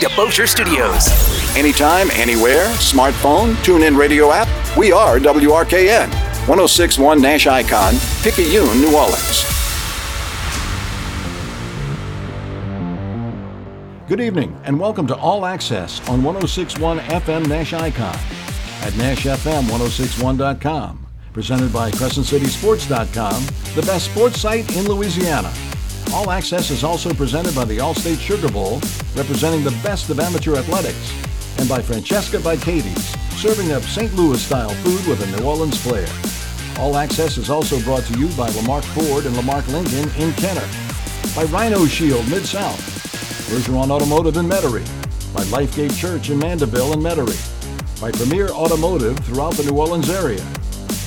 DeBossier Studios. Anytime, anywhere, smartphone, tune in radio app. We are WRKN. 1061 Nash Icon, Picayune, New Orleans. Good evening and welcome to All Access on 1061 FM Nash Icon at NashFM1061.com. Presented by CrescentCitySports.com, the best sports site in Louisiana. All Access is also presented by the Allstate Sugar Bowl, representing the best of amateur athletics, and by Francesca Katie's, serving up St. Louis style food with a New Orleans flair. All Access is also brought to you by Lamarque Ford and Lamarque Lincoln in Kenner, by Rhino Shield Mid South, Bergeron Automotive in Metairie, by Lifegate Church in Mandeville and Metairie, by Premier Automotive throughout the New Orleans area,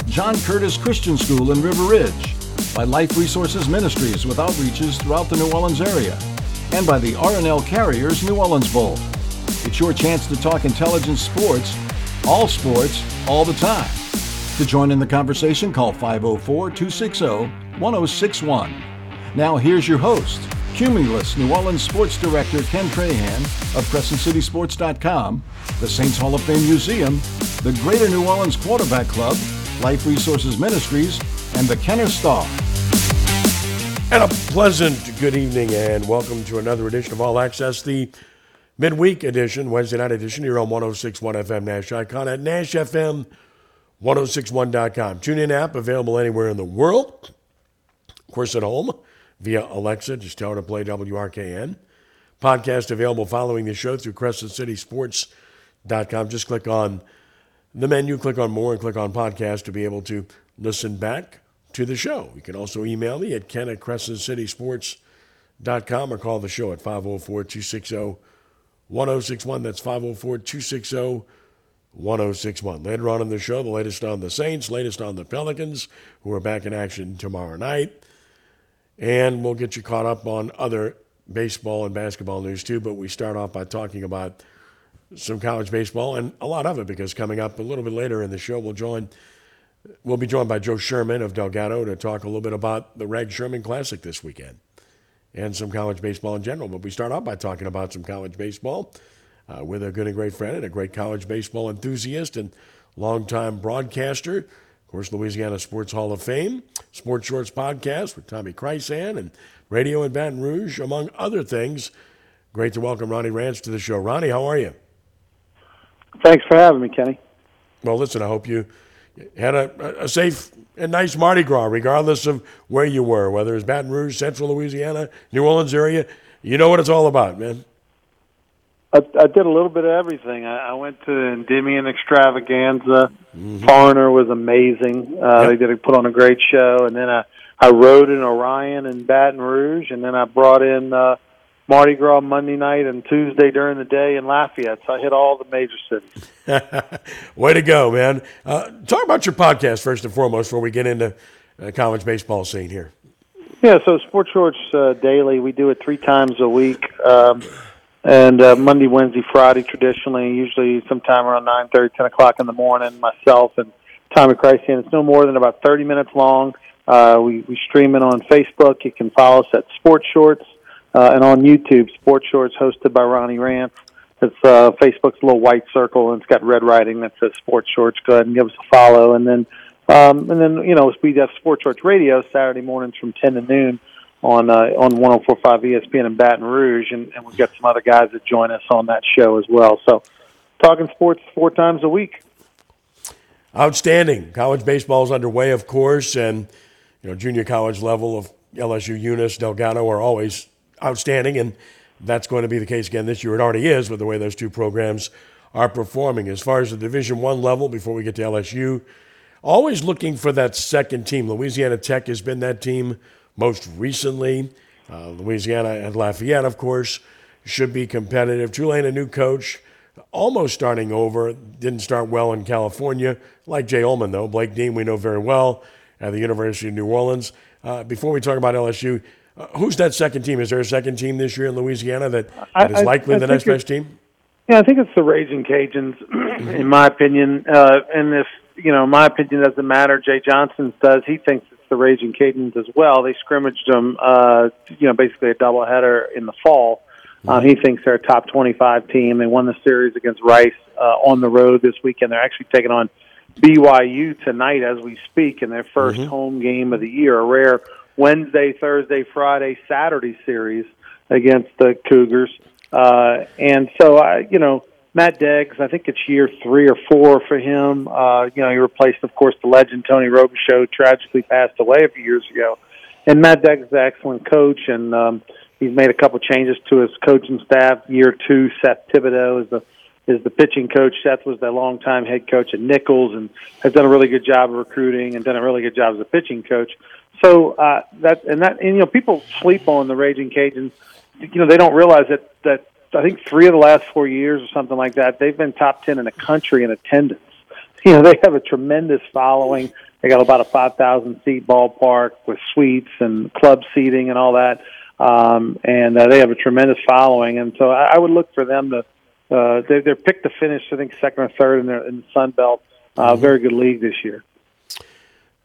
John Curtis Christian School in River Ridge, by Life Resources Ministries with outreaches throughout the New Orleans area, and by the R+L Carriers New Orleans Bowl. It's your chance to talk intelligent sports, all sports, all the time. To join in the conversation, call 504 260 1061. Now, here's your host, Cumulus New Orleans Sports Director Ken Trahan of CrescentCitySports.com, the Saints Hall of Fame Museum, the Greater New Orleans Quarterback Club, Life Resources Ministries, and the Kenner Star. And a pleasant good evening, and welcome to another edition of All Access, the midweek edition, Wednesday night edition here on 1061 FM Nash Icon at NashFM1061.com. Tune in app available anywhere in the world. Of course, at home via Alexa, just tell her to play WRKN. Podcast available following the show through CrescentCitySports.com. Just click on the menu, click on more, and click on podcast to be able to listen back to the show. You can also email me at ken at crescentcitysports.com or call the show at 504 260 1061. That's 504 260 1061. Later on in the show, the latest on the Saints, latest on the Pelicans, who are back in action tomorrow night. And we'll get you caught up on other baseball and basketball news too. But we start off by talking about some college baseball and a lot of it because coming up a little bit later in the show, we'll join We'll be joined by Joe Sherman of Delgado to talk a little bit about the Reg Sherman Classic this weekend and some college baseball in general. But we start off by talking about some college baseball uh, with a good and great friend and a great college baseball enthusiast and longtime broadcaster. Of course, Louisiana Sports Hall of Fame, Sports Shorts Podcast with Tommy Chrysan and Radio in Baton Rouge, among other things. Great to welcome Ronnie Rantz to the show. Ronnie, how are you? Thanks for having me, Kenny. Well, listen, I hope you had a, a safe and nice Mardi Gras, regardless of where you were, whether it's Baton Rouge, Central Louisiana, New Orleans area. You know what it's all about, man. I, I did a little bit of everything. I, I went to Endymion Extravaganza. Mm-hmm. Foreigner was amazing. Uh, yep. They did a, put on a great show, and then I I rode in Orion and Baton Rouge, and then I brought in uh, Mardi Gras Monday night and Tuesday during the day in Lafayette. So I hit all the major cities. Way to go, man. Uh, talk about your podcast first and foremost before we get into uh, college baseball scene here. Yeah, so Sports Shorts uh, Daily, we do it three times a week. Um, and uh, Monday, Wednesday, Friday, traditionally, usually sometime around nine thirty, ten o'clock in the morning, myself and Tommy Chrysan. It's no more than about 30 minutes long. Uh, we, we stream it on Facebook. You can follow us at Sports Shorts uh, and on YouTube, Sports Shorts, hosted by Ronnie Rantz. It's uh, Facebook's little white circle, and it's got red writing that says Sports Shorts. Go ahead and give us a follow, and then um, and then you know we have Sports Shorts Radio Saturday mornings from ten to noon on uh, on 104.5 ESPN in Baton Rouge, and, and we've got some other guys that join us on that show as well. So, talking sports four times a week. Outstanding. College baseball is underway, of course, and you know junior college level of LSU, Eunice, Delgado are always outstanding, and that's going to be the case again this year. It already is with the way those two programs are performing. As far as the Division One level, before we get to LSU, always looking for that second team. Louisiana Tech has been that team most recently. Uh, Louisiana and Lafayette, of course, should be competitive. Tulane, a new coach, almost starting over. Didn't start well in California, like Jay Uhlman, though. Blake Dean, we know very well at the University of New Orleans. Uh, before we talk about LSU, uh, who's that second team? Is there a second team this year in Louisiana that, that is likely I, I the next best team? Yeah, I think it's the Raging Cajuns, in my opinion. Uh, and if you know, my opinion doesn't matter. Jay Johnson does. He thinks it's the Raging Cajuns as well. They scrimmaged them, uh, you know, basically a doubleheader in the fall. Uh, he thinks they're a top 25 team. They won the series against Rice uh, on the road this weekend. They're actually taking on BYU tonight as we speak in their 1st mm-hmm. home game of the year, a rare Wednesday, Thursday, Friday, Saturday series against the Cougars. Uh, and so, I, you know, Matt Deggs, I think it's year three or four for him. Uh, you know, he replaced, of course, the legend Tony Robichaux, tragically passed away a few years ago. And Matt Deggs is an excellent coach, and um, he's made a couple changes to his coaching staff. Year two, Seth Thibodeaux is the is the pitching coach. Seth was the longtime head coach at Nicholls and has done a really good job of recruiting and done a really good job as a pitching coach. So uh, that and that and you know people sleep on the Raging Cajuns. You know they don't realize that that I think three of the last four years or something like that, they've been top 10 in the country in attendance. You know, they have a tremendous following. They got about a 5,000 seat ballpark with suites and club seating and all that. Um, and uh, they have a tremendous following. And so I, I would look for them to, uh, they, they're picked to finish, I think, second or third in, their, in the Sun Belt. Uh, mm-hmm. Very good league this year.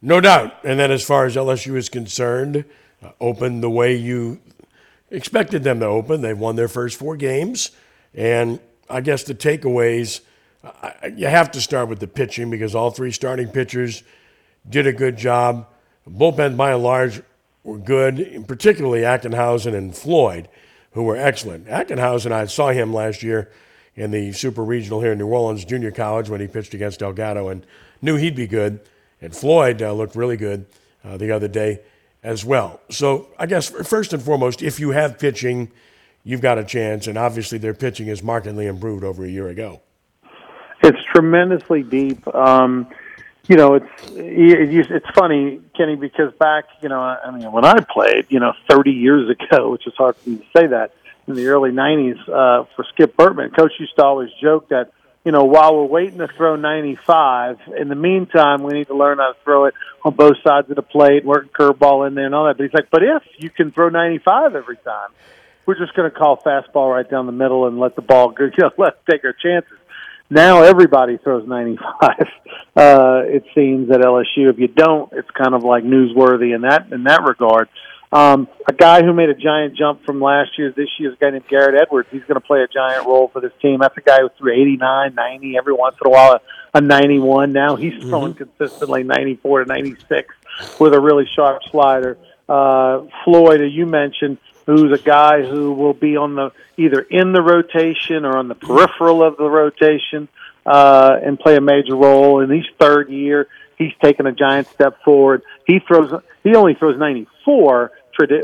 No doubt. And then as far as LSU is concerned, uh, open the way you expected them to open. They've won their first four games. And I guess the takeaways, you have to start with the pitching because all three starting pitchers did a good job. Bullpen, by and large, were good, particularly Ackenhausen and Floyd, who were excellent. Ackenhausen, I saw him last year in the Super Regional here in New Orleans Junior College when he pitched against Delgado and knew he'd be good. And Floyd uh, looked really good uh, the other day as well. So I guess first and foremost, if you have pitching, you've got a chance, and obviously their pitching is markedly improved over a year ago. It's tremendously deep. Um, you know, it's it's funny, Kenny, because back, you know, I mean, when I played, you know, 30 years ago, which is hard for me to say that, in the early 90s uh, for Skip Bertman, Coach used to always joke that you know, while we're waiting to throw 95, in the meantime, we need to learn how to throw it on both sides of the plate, work curveball in there and all that. But he's like, but if you can throw 95 every time, we're just going to call fastball right down the middle and let the ball go, you know, let's take our chances. Now everybody throws 95. Uh, it seems at LSU. If you don't, it's kind of like newsworthy in that in that regard. Um, a guy who made a giant jump from last year to this year is a guy named Garrett Edwards. He's going to play a giant role for this team. That's a guy who threw 89, 90, every once in a while a, a 91. Now he's mm-hmm. throwing consistently 94 to 96 with a really sharp slider. Uh, Floyd, you mentioned, who's a guy who will be on the either in the rotation or on the peripheral of the rotation uh, and play a major role. In his third year, he's taken a giant step forward. He throws. He only throws 94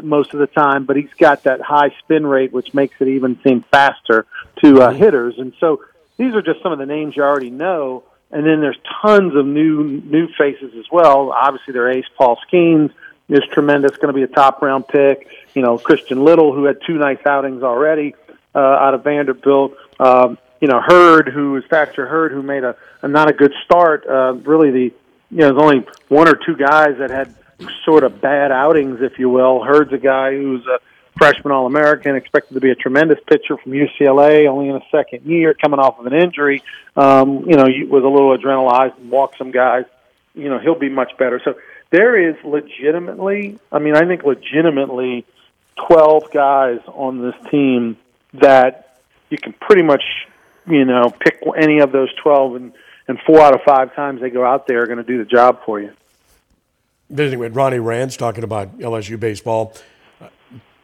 most of the time, but he's got that high spin rate, which makes it even seem faster to uh, hitters. And so these are just some of the names you already know. And then there's tons of new new faces as well. Obviously, their ace Paul Skenes is tremendous, going to be a top round pick. You know, Christian Little, who had two nice outings already uh, out of Vanderbilt. Um, you know, Hurd, who is Thatcher Hurd, who made a, a not a good start. Uh, really, the you know, there's only one or two guys that had sort of bad outings, if you will. Hurd's a guy who's a freshman All American, expected to be a tremendous pitcher from UCLA, only in a second year, coming off of an injury. Um, you know, with a little adrenalized and walk some guys. You know, he'll be much better. So there is legitimately, I mean, I think legitimately 12 guys on this team that you can pretty much, you know, pick any of those 12 and, and four out of five times they go out there are going to do the job for you visiting with Ronnie Rantz talking about LSU baseball. Uh,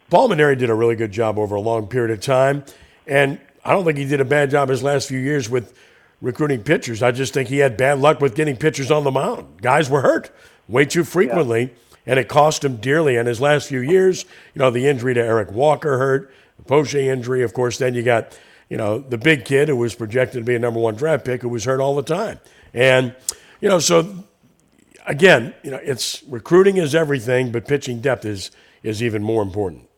Paul Mainieri did a really good job over a long period of time, and I don't think he did a bad job his last few years with recruiting pitchers. I just think he had bad luck with getting pitchers on the mound. Guys were hurt way too frequently, yeah. and it cost him dearly. In his last few years, you know, the injury to Eric Walker hurt, the Poche injury, of course. Then you got, you know, the big kid who was projected to be a number one draft pick who was hurt all the time, and you know, so again, you know, it's recruiting is everything, but pitching depth is is even more important.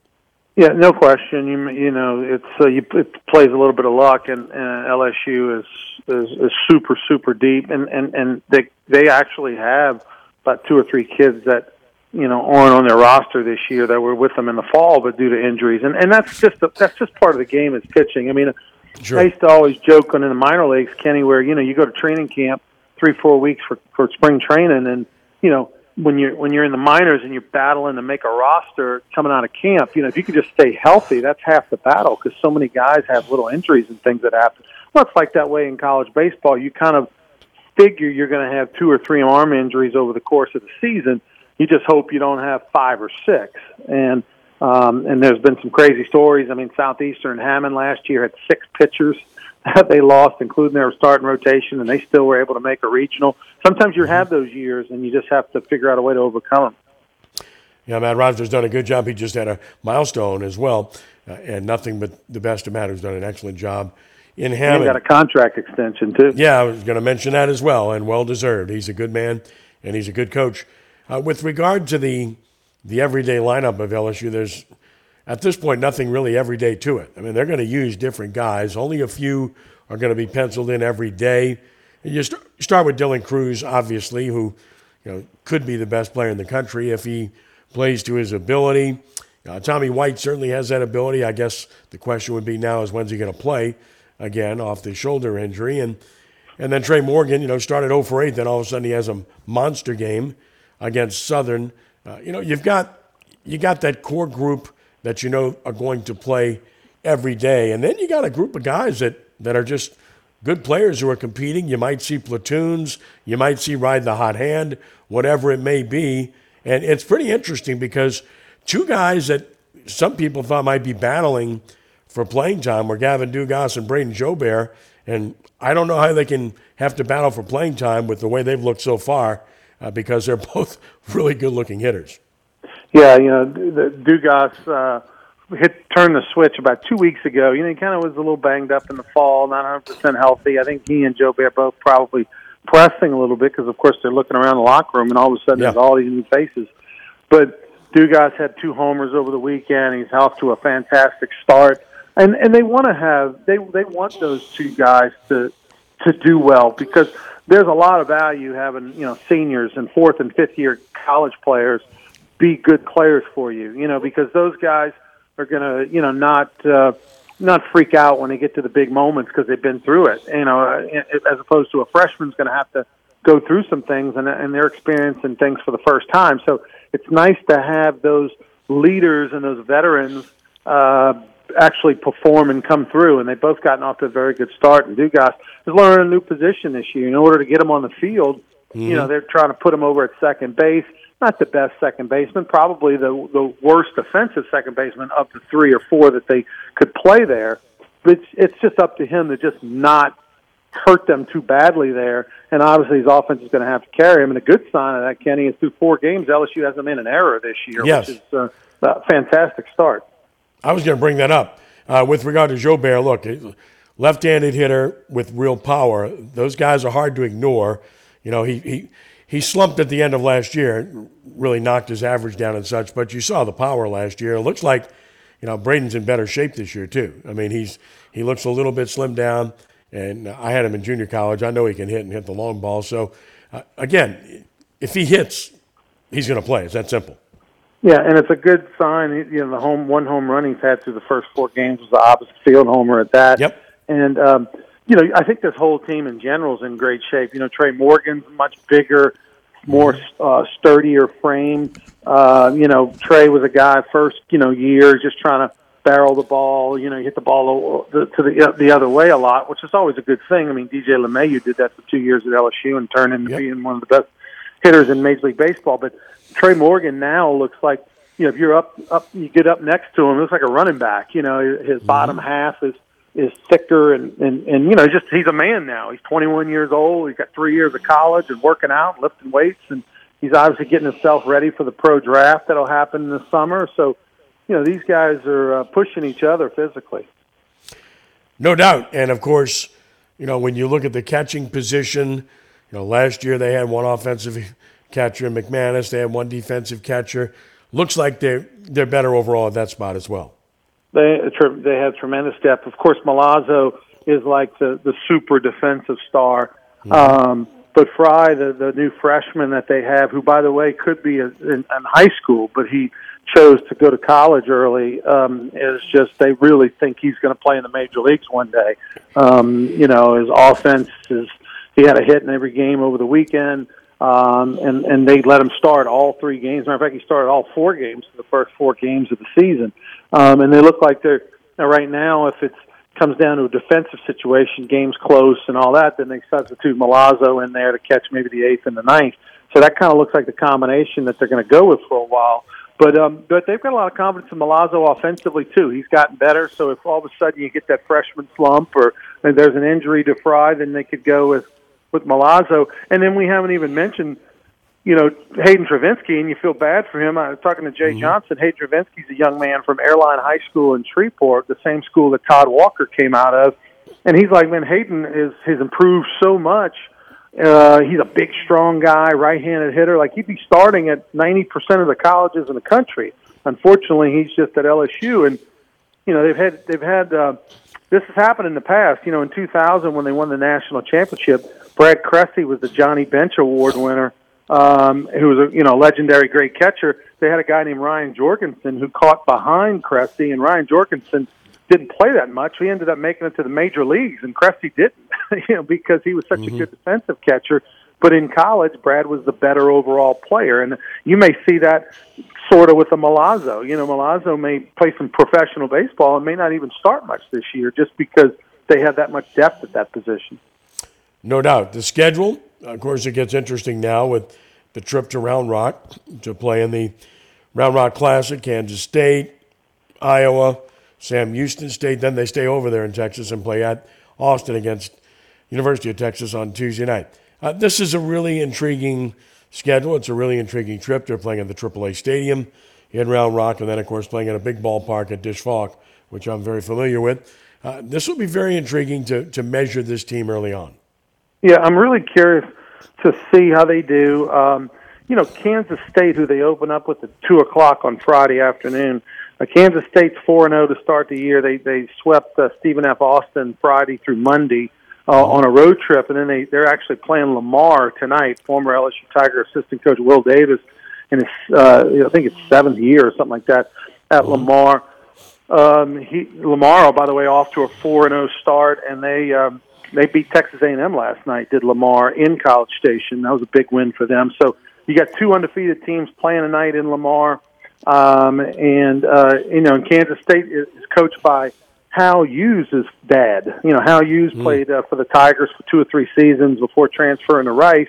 Yeah, no question. You you know, it's uh, you, it plays a little bit of luck, and, and LSU is, is is super super deep, and and and they they actually have about two or three kids that you know aren't on their roster this year that were with them in the fall, but due to injuries, and and that's just a, that's just part of the game is pitching. I mean, sure. I used to always joke when in the minor leagues, Kenny, where you know you go to training camp three four weeks for for spring training, and you know when you're when you're in the minors and you're battling to make a roster coming out of camp, you know, if you can just stay healthy, that's half the battle because so many guys have little injuries and things that happen. Well, it's like that way in college baseball. You kind of figure you're going to have two or three arm injuries over the course of the season. You just hope you don't have five or six. And um, and there's been some crazy stories. I mean, Southeastern Hammond last year had six pitchers they lost, including their starting rotation, and they still were able to make a regional. Sometimes you have those years, and you just have to figure out a way to overcome them. Yeah, Matt Rogers done a good job. He just had a milestone as well, uh, and nothing but the best of Matt, who's done an excellent job in Hammond. He got a contract extension too. Yeah, I was going to mention that as well, and well deserved. He's a good man, and he's a good coach. Uh, with regard to the the everyday lineup of LSU, there's at this point nothing really everyday to it. I mean, they're going to use different guys. Only a few are going to be penciled in every day. And you st- start with Dylan Crews, obviously, who you know could be the best player in the country if he plays to his ability. Uh, Tommy White certainly has that ability. I guess the question would be now is when's he going to play again off the shoulder injury and and then Trey Morgan, you know, started 0 for 8. Then all of a sudden he has a monster game against Southern. Uh, you know, you've got you got that core group that you know are going to play every day, and then you got a group of guys that that are just good players who are competing. You might see platoons, you might see ride the hot hand, whatever it may be, and it's pretty interesting because two guys that some people thought might be battling for playing time were Gavin Dugas and Brayden Jobert, and I don't know how they can have to battle for playing time with the way they've looked so far uh, because they're both really good looking hitters. Yeah, you know, the Dugas uh, hit turned the switch about two weeks ago. You know, he kind of was a little banged up in the fall, not 100 percent healthy. I think he and Jobert both probably pressing a little bit because, of course, they're looking around the locker room, and all of a sudden yeah. there's all these new faces. But Dugas had two homers over the weekend. He's off to a fantastic start, and and they want to have they they want those two guys to to do well because there's a lot of value having you know seniors and fourth and fifth year college players be good players for you. You know, because those guys are going to, you know, not uh, not freak out when they get to the big moments because they've been through it. You know, as opposed to a freshman's going to have to go through some things and, and they're experiencing things for the first time. So it's nice to have those leaders and those veterans uh, actually perform and come through. And they've both gotten off to a very good start. And Dugas is learning a new position this year. In order to get him on the field, mm-hmm. you know, they're trying to put him over at second base not the best second baseman, probably the the worst defensive second baseman of the three or four that they could play there. But it's, it's just up to him to just not hurt them too badly there. And obviously, his offense is going to have to carry him. And a good sign of that, Kenny, is through four games, LSU hasn't made an error this year, yes. which is uh, a fantastic start. I was going to bring that up uh, with regard to Jobert. Look, left-handed hitter with real power. Those guys are hard to ignore. You know, he he he slumped at the end of last year, really knocked his average down and such. But you saw the power last year. It looks like, you know, Brayden's in better shape this year too. I mean, he's he looks a little bit slimmed down, and I had him in junior college. I know he can hit and hit the long ball. So, uh, again, if he hits, he's going to play. It's that simple. Yeah, and it's a good sign. You know, the home one home run he's had through the first four games was the opposite field homer at that. Yep. And um, you know, I think this whole team in general is in great shape. You know, Trey Morgan's much bigger, more uh, sturdier frame. Uh, you know, Trey was a guy first, you know, year just trying to barrel the ball. You know, hit the ball to the the other way a lot, which is always a good thing. I mean, DJ LeMahieu did that for two years at LSU and turned into yep. being one of the best hitters in Major League Baseball. But Trey Morgan now looks like you know if you're up up you get up next to him, it looks like a running back. You know, his mm-hmm. bottom half is is thicker and, and, and, you know, just he's a man now. He's 21 years old. He's got three years of college and working out, lifting weights, and he's obviously getting himself ready for the pro draft that'll happen this summer. So, you know, these guys are uh, pushing each other physically. No doubt. And of course, you know, when you look at the catching position, you know, last year they had one offensive catcher, in McManus. They had one defensive catcher. Looks like they're they're better overall at that spot as well. They they have tremendous depth. Of course, Milazzo is like the the super defensive star. Mm-hmm. Um, but Fry, the the new freshman that they have, who by the way could be a, in, in high school, but he chose to go to college early, um, is just they really think he's going to play in the major leagues one day. Um, you know, his offense is he had a hit in every game over the weekend. Um, and and they let him start all three games. Matter of fact, he started all four games the first four games of the season, um, and they look like they're right now. If it comes down to a defensive situation, games close and all that, then they substitute Milazzo in there to catch maybe the eighth and the ninth. So that kind of looks like the combination that they're going to go with for a while. But um, but they've got a lot of confidence in Milazzo offensively too. He's gotten better. So if all of a sudden you get that freshman slump or there's an injury to Frye, then they could go with with Milazzo. And then we haven't even mentioned, you know, Hayden Travinski, and you feel bad for him. I was talking to Jay mm-hmm. Johnson. Hayden Travinski's a young man from Airline High School in Shreveport, the same school that Todd Walker came out of. And he's like, man, Hayden is has improved so much. Uh, he's a big, strong guy, right-handed hitter. Like he'd be starting at ninety percent of the colleges in the country. Unfortunately, he's just at LSU, and you know they've had they've had uh, this has happened in the past. You know, in 2000 when they won the national championship, Brad Cresse was the Johnny Bench Award winner, um, who was a you know legendary great catcher. They had a guy named Ryan Jorgensen who caught behind Cresse, and Ryan Jorgensen didn't play that much. He ended up making it to the major leagues, and Cresse didn't, you know, because he was such mm-hmm. a good defensive catcher. But in college, Brad was the better overall player, and you may see that sort of with a Milazzo. You know, Milazzo may play some professional baseball and may not even start much this year, just because they have that much depth at that position. No doubt. The schedule, of course, it gets interesting now with the trip to Round Rock to play in the Round Rock Classic, Kansas State, Iowa, Sam Houston State. Then they stay over there in Texas and play at Austin against University of Texas on Tuesday night. Uh, this is a really intriguing schedule. It's a really intriguing trip. They're playing at the AAA Stadium in Round Rock, and then, of course, playing at a big ballpark at Disch-Falk, which I'm very familiar with. Uh, this will be very intriguing to, to measure this team early on. Yeah, I'm really curious to see how they do. Um, you know, Kansas State, who they open up with at two o'clock on Friday afternoon. Uh, Kansas State's four and zero oh to start the year. They they swept uh, Stephen F. Austin Friday through Monday uh, on a road trip, and then they they're actually playing Lamar tonight. Former LSU Tiger assistant coach Will Davis, in his uh, I think it's seventh year or something like that at Lamar. Um, he Lamar, by the way, off to a four and zero oh start, and they. Um, they beat Texas A&M last night. Did Lamar in College Station? That was a big win for them. So you got two undefeated teams playing tonight in Lamar, um, and uh, you know, Kansas State is coached by Hal Hughes' dad. You know, Hal Hughes mm. played uh, for the Tigers for two or three seasons before transferring to Rice.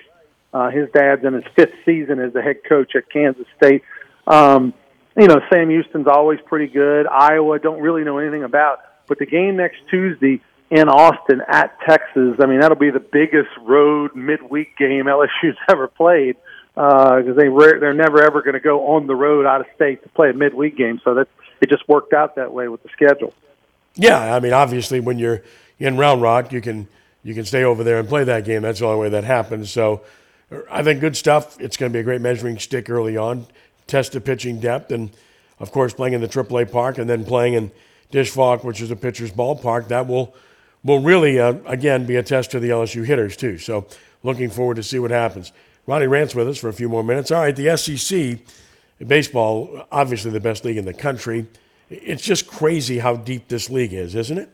Uh, his dad's in his fifth season as the head coach at Kansas State. Um, you know, Sam Houston's always pretty good. Iowa don't really know anything about, but the game next Tuesday in Austin at Texas. I mean, that'll be the biggest road midweek game LSU's ever played because uh, they re- they're never ever going to go on the road out of state to play a midweek game. So that it just worked out that way with the schedule. Yeah, I mean, obviously, when you're in Round Rock, you can you can stay over there and play that game. That's the only way that happens. So, I think good stuff. It's going to be a great measuring stick early on. Test the pitching depth, and of course, playing in the AAA park, and then playing in Falk, which is a pitcher's ballpark. That will will really, uh, again, be a test to the LSU hitters, too. So looking forward to see what happens. Ronnie Rantz with us for a few more minutes. All right, the SEC, baseball, obviously the best league in the country. It's just crazy how deep this league is, isn't it?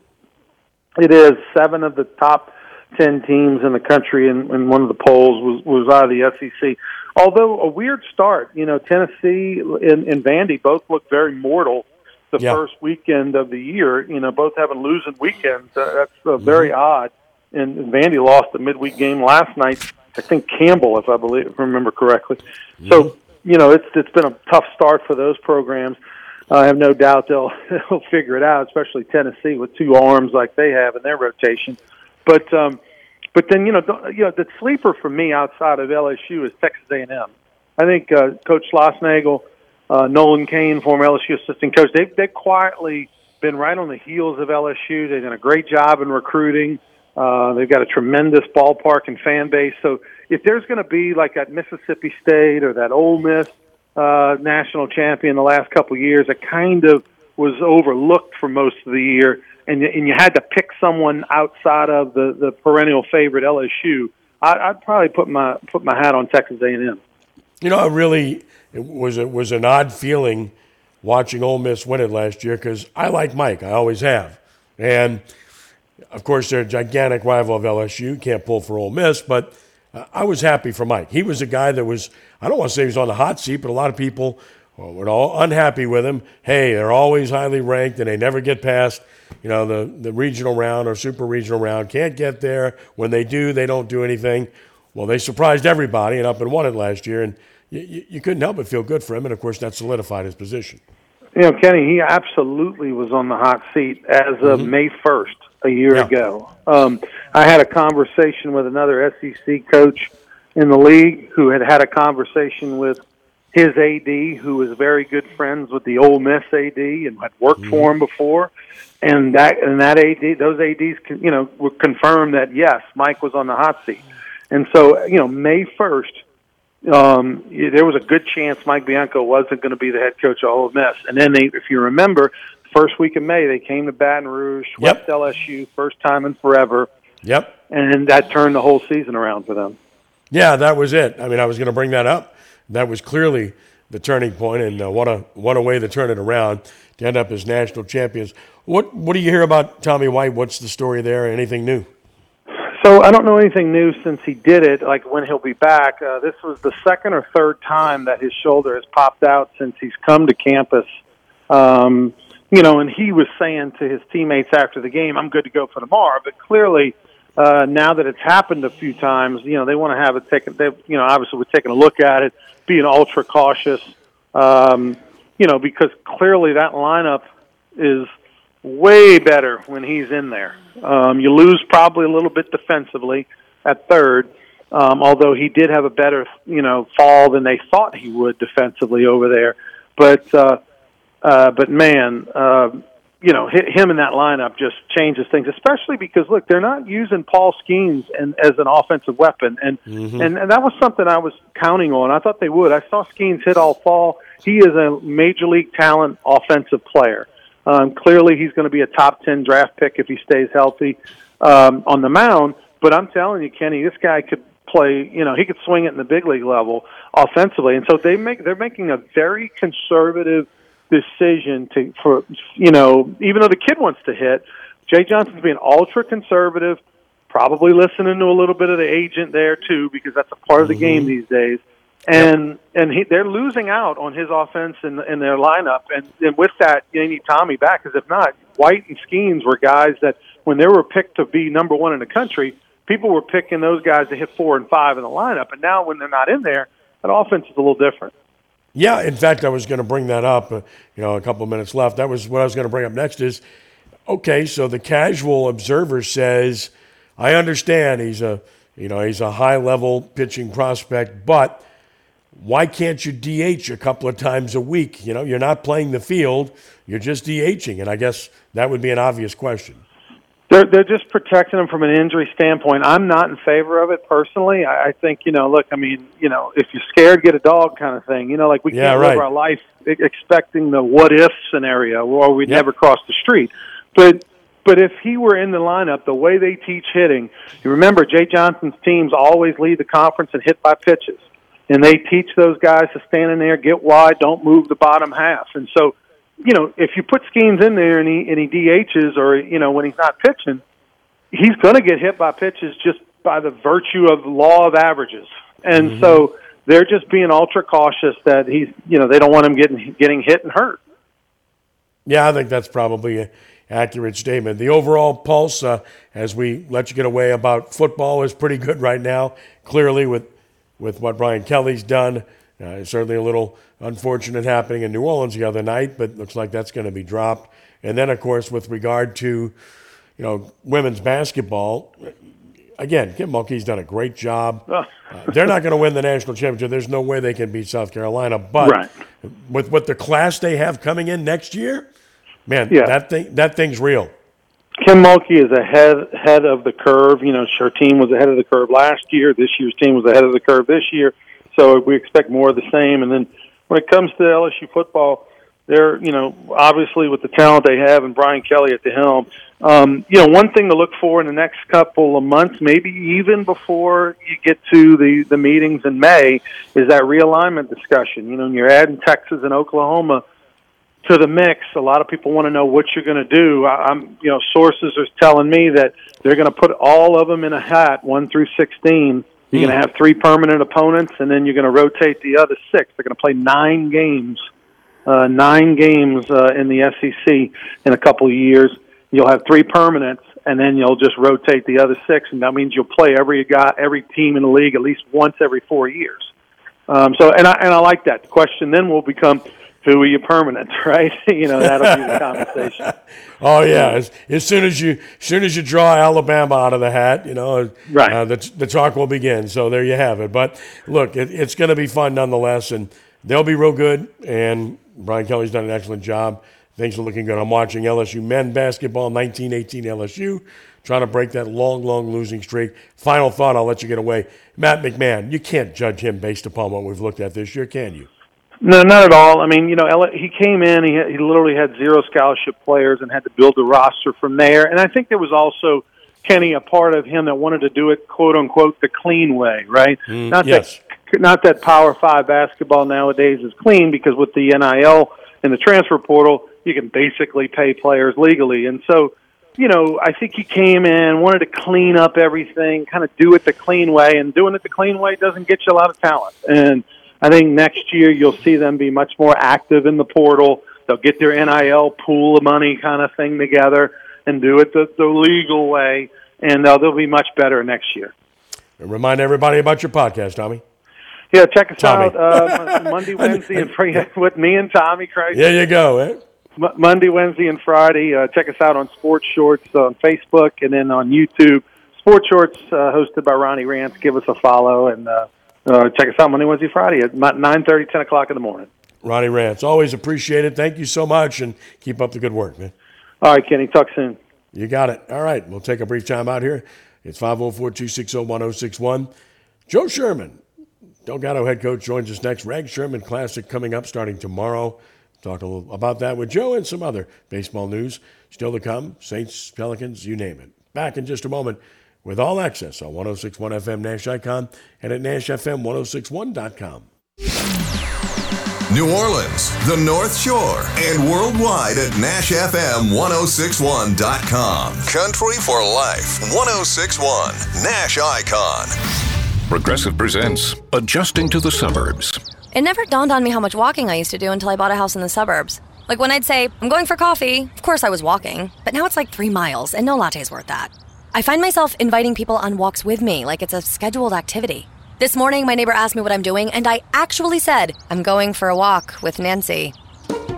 It is. Seven of the top 10 teams in the country in, in one of the polls was, was out of the SEC. Although a weird start, you know, Tennessee and, and Vandy both look very mortal the yeah. first weekend of the year. You know, both having losing weekends. Uh, that's uh, very mm-hmm. odd. And Vandy lost the midweek game last night. I think Campbell, if I believe, if I remember correctly. Mm-hmm. So you know, it's it's been a tough start for those programs. I have no doubt they'll they'll figure it out, especially Tennessee with two arms like they have in their rotation. But um, but then you know, you know, the sleeper for me outside of LSU is Texas A&M. I think uh, Coach Schlossnagle uh, Nolan Cain, former LSU assistant coach, they've, they've quietly been right on the heels of LSU. They've done a great job in recruiting. Uh, they've got a tremendous ballpark and fan base. So if there's going to be like that Mississippi State or that Ole Miss uh, national champion the last couple of years, it kind of was overlooked for most of the year, and and you had to pick someone outside of the the perennial favorite LSU. I, I'd probably put my put my hat on Texas A&M. You know, I really it was it was an odd feeling watching Ole Miss win it last year because I like Mike, I always have, and of course they're a gigantic rival of LSU. Can't pull for Ole Miss, but I was happy for Mike. He was a guy that was, I don't want to say he was on the hot seat, but a lot of people were all unhappy with him. Hey, they're always highly ranked and they never get past, you know, the, the regional round or super regional round. Can't get there. When they do, they don't do anything. Well, they surprised everybody and up and won it last year. And you, you couldn't help but feel good for him. And of course, that solidified his position. You know, Kenny, he absolutely was on the hot seat as of mm-hmm. May 1st a year yeah. ago. Um, I had a conversation with another SEC coach in the league who had had a conversation with his AD, who was very good friends with the Ole Miss AD and had worked mm-hmm. for him before. And that and that AD, those ADs, you know, were confirmed that yes, Mike was on the hot seat. And so, you know, May first, um, there was a good chance Mike Bianco wasn't going to be the head coach of Ole Miss. And then they, if you remember, first week of May they came to Baton Rouge, swept yep. LSU, first time in forever. Yep. And that turned the whole season around for them. Yeah, that was it. I mean, I was going to bring that up. That was clearly the turning point, and uh, what a what a way to turn it around to end up as national champions. What what do you hear about Tommy White? What's the story there? Anything new? So I don't know anything new since he did it, like when he'll be back. Uh, this was the second or third time that his shoulder has popped out since he's come to campus. Um, you know, and he was saying to his teammates after the game, "I'm good to go for tomorrow." But clearly, uh, now that it's happened a few times, you know, they want to have it taken. They, you know, obviously we're taking a look at it, being ultra cautious. Um, you know, because clearly that lineup is way better when he's in there. Um, you lose probably a little bit defensively at third, um, although he did have a better, you know, fall than they thought he would defensively over there. But uh, uh, but man, uh, you know, him in that lineup just changes things, especially because look, they're not using Paul Skenes and, as an offensive weapon, and, mm-hmm. and and that was something I was counting on. I thought they would. I saw Skenes hit all fall. He is a major league talent offensive player. Um, clearly, he's going to be a top 10 draft pick if he stays healthy um, on the mound. But I'm telling you, Kenny, this guy could play. You know, he could swing it in the big league level offensively. And so they make they're making a very conservative decision to for you know even though the kid wants to hit, Jay Johnson's being ultra conservative. Probably listening to a little bit of the agent there too, because that's a part of the mm-hmm. game these days and yep. and he, they're losing out on his offense in, in their lineup, and, and with that, you need Tommy back. Because if not, White and Skenes were guys that when they were picked to be number one in the country, people were picking those guys to hit four and five in the lineup, and now when they're not in there, that offense is a little different. Yeah, in fact, I was going to bring that up. Uh, you know, a couple of minutes left. That was what I was going to bring up next. Is okay. So the casual observer says, I understand he's a you know he's a high level pitching prospect, but why can't you DH a couple of times a week? You know, you're not playing the field, you're just DHing. And I guess that would be an obvious question. They're, they're just protecting them from an injury standpoint. I'm not in favor of it personally. I, I think, you know, look, I mean, you know, if you're scared, get a dog kind of thing. You know, like we yeah, can't right. live our life expecting the what if scenario or we'd yep. never cross the street. But but if he were in the lineup, the way they teach hitting, you remember Jay Johnson's teams always lead the conference and hit by pitches and they teach those guys to stand in there, get wide, don't move the bottom half. And so, you know, if you put Skenes in there and he and he DHs or you know when he's not pitching, he's going to get hit by pitches just by the virtue of the law of averages. And mm-hmm. so they're just being ultra cautious that he's you know they don't want him getting getting hit and hurt. Yeah, I think that's probably a accurate statement. The overall pulse, uh, as we let you get away about football, is pretty good right now. Clearly, with with what Brian Kelly's done. Uh, certainly a little unfortunate happening in New Orleans the other night, but looks like that's going to be dropped. And then, of course, with regard to, you know, women's basketball, again, Kim Mulkey's done a great job. uh, they're not going to win the national championship. There's no way they can beat South Carolina. But right. with with the class they have coming in next year, man, yeah. that thing that thing's real. Kim Mulkey is ahead head of the curve. You know, her team was ahead of the curve last year. This year's team was ahead of the curve this year. So we expect more of the same. And then when it comes to LSU football, they're you know obviously with the talent they have and Brian Kelly at the helm. Um, you know, one thing to look for in the next couple of months, maybe even before you get to the the meetings in May, is that realignment discussion. You know, when you're adding Texas and Oklahoma to the mix. A lot of people want to know what you're going to do. I'm, you know, sources are telling me that they're going to put all of them in a hat, one through sixteen, You're going to have three permanent opponents, and then you're going to rotate the other six. They're going to play nine games, uh, nine games uh, in the SEC in a couple of years. You'll have three permanents, and then you'll just rotate the other six, and that means you'll play every guy, every team in the league at least once every four years. Um, so, and I and I like that. The question then will become, who are you permanent, right? you know, that'll be the conversation. oh yeah, as, as, soon as you as soon as you draw Alabama out of the hat, you know, right. Uh, the, the talk will begin. So there you have it. But look, it, it's going to be fun nonetheless, and they'll be real good. And Brian Kelly's done an excellent job. Things are looking good. I'm watching LSU men basketball, 1918 LSU, trying to break that long, long losing streak. Final thought, I'll let you get away. Matt McMahon, you can't judge him based upon what we've looked at this year, can you? No, not at all. I mean, you know, he came in, he, he literally had zero scholarship players and had to build a roster from there. And I think there was also, Kenny, a part of him that wanted to do it, quote unquote, the clean way, right? Mm, not yes. that, not that Power Five basketball nowadays is clean because with the NIL and the transfer portal, you can basically pay players legally. And so, you know, I think he came in, wanted to clean up everything, kind of do it the clean way, and doing it the clean way doesn't get you a lot of talent. And I think next year you'll see them be much more active in the portal. They'll get their NIL pool of money kind of thing together and do it the, the legal way, and uh, they'll be much better next year. And remind everybody about your podcast, Tommy. Yeah, check us Tommy. out uh, Monday, Wednesday, and Friday with me and Tommy Christ. There you go. Eh? M- Monday, Wednesday, and Friday. Uh, check us out on Sports Shorts on Facebook and then on YouTube. Sports Shorts, uh, hosted by Ronnie Rantz. Give us a follow and uh, check us out Monday, Wednesday, Friday at 9 30, 10 o'clock in the morning. Ronnie Rantz, always appreciate it. Thank you so much and keep up the good work, man. All right, Kenny. Talk soon. You got it. All right. We'll take a brief time out here. It's 504 260 1061. Joe Sherman, Delgado head coach, joins us next. Reg Sherman Classic coming up starting tomorrow. Talk a little about that with Joe and some other baseball news still to come. Saints, Pelicans, you name it. Back in just a moment with all access on 1061 FM Nash Icon and at NashFM1061.com. New Orleans, the North Shore, and worldwide at NashFM1061.com. Country for Life 1061, Nash Icon. Progressive presents Adjusting to the Suburbs. It never dawned on me how much walking I used to do until I bought a house in the suburbs. Like when I'd say, I'm going for coffee, of course I was walking, but now it's like three miles, and no latte's worth that. I find myself inviting people on walks with me like it's a scheduled activity. This morning, my neighbor asked me what I'm doing, and I actually said, I'm going for a walk with Nancy.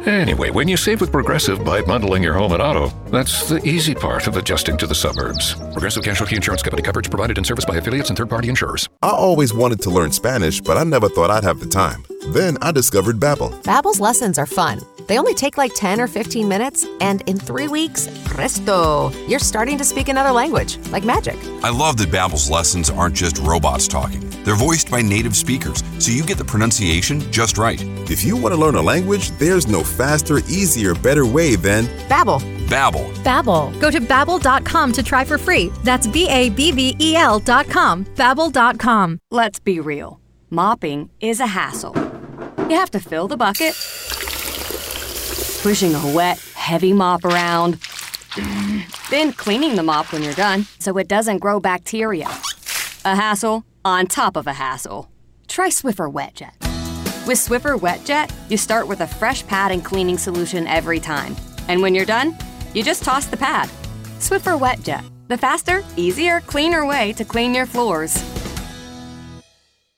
Anyway, when you save with Progressive by bundling your home and auto, that's the easy part of adjusting to the suburbs. Progressive Casualty Insurance Company coverage provided in service by affiliates and third party insurers. I always wanted to learn Spanish, but I never thought I'd have the time. Then I discovered Babbel. Babbel's lessons are fun. They only take like 10 or 15 minutes, and in three weeks, presto, you're starting to speak another language, like magic. I love that Babbel's lessons aren't just robots talking. They're voiced by native speakers, so you get the pronunciation just right. If you want to learn a language, there's no faster, easier, better way than Babbel. Babbel. Babbel. Go to babbel.com to try for free. That's B A B B E L dot com. Babbel.com. Let's be real. Mopping is a hassle. You have to fill the bucket, pushing a wet, heavy mop around, then cleaning the mop when you're done so it doesn't grow bacteria. A hassle on top of a hassle. Try Swiffer WetJet. With Swiffer WetJet, you start with a fresh pad and cleaning solution every time. And when you're done, you just toss the pad. Swiffer WetJet, the faster, easier, cleaner way to clean your floors.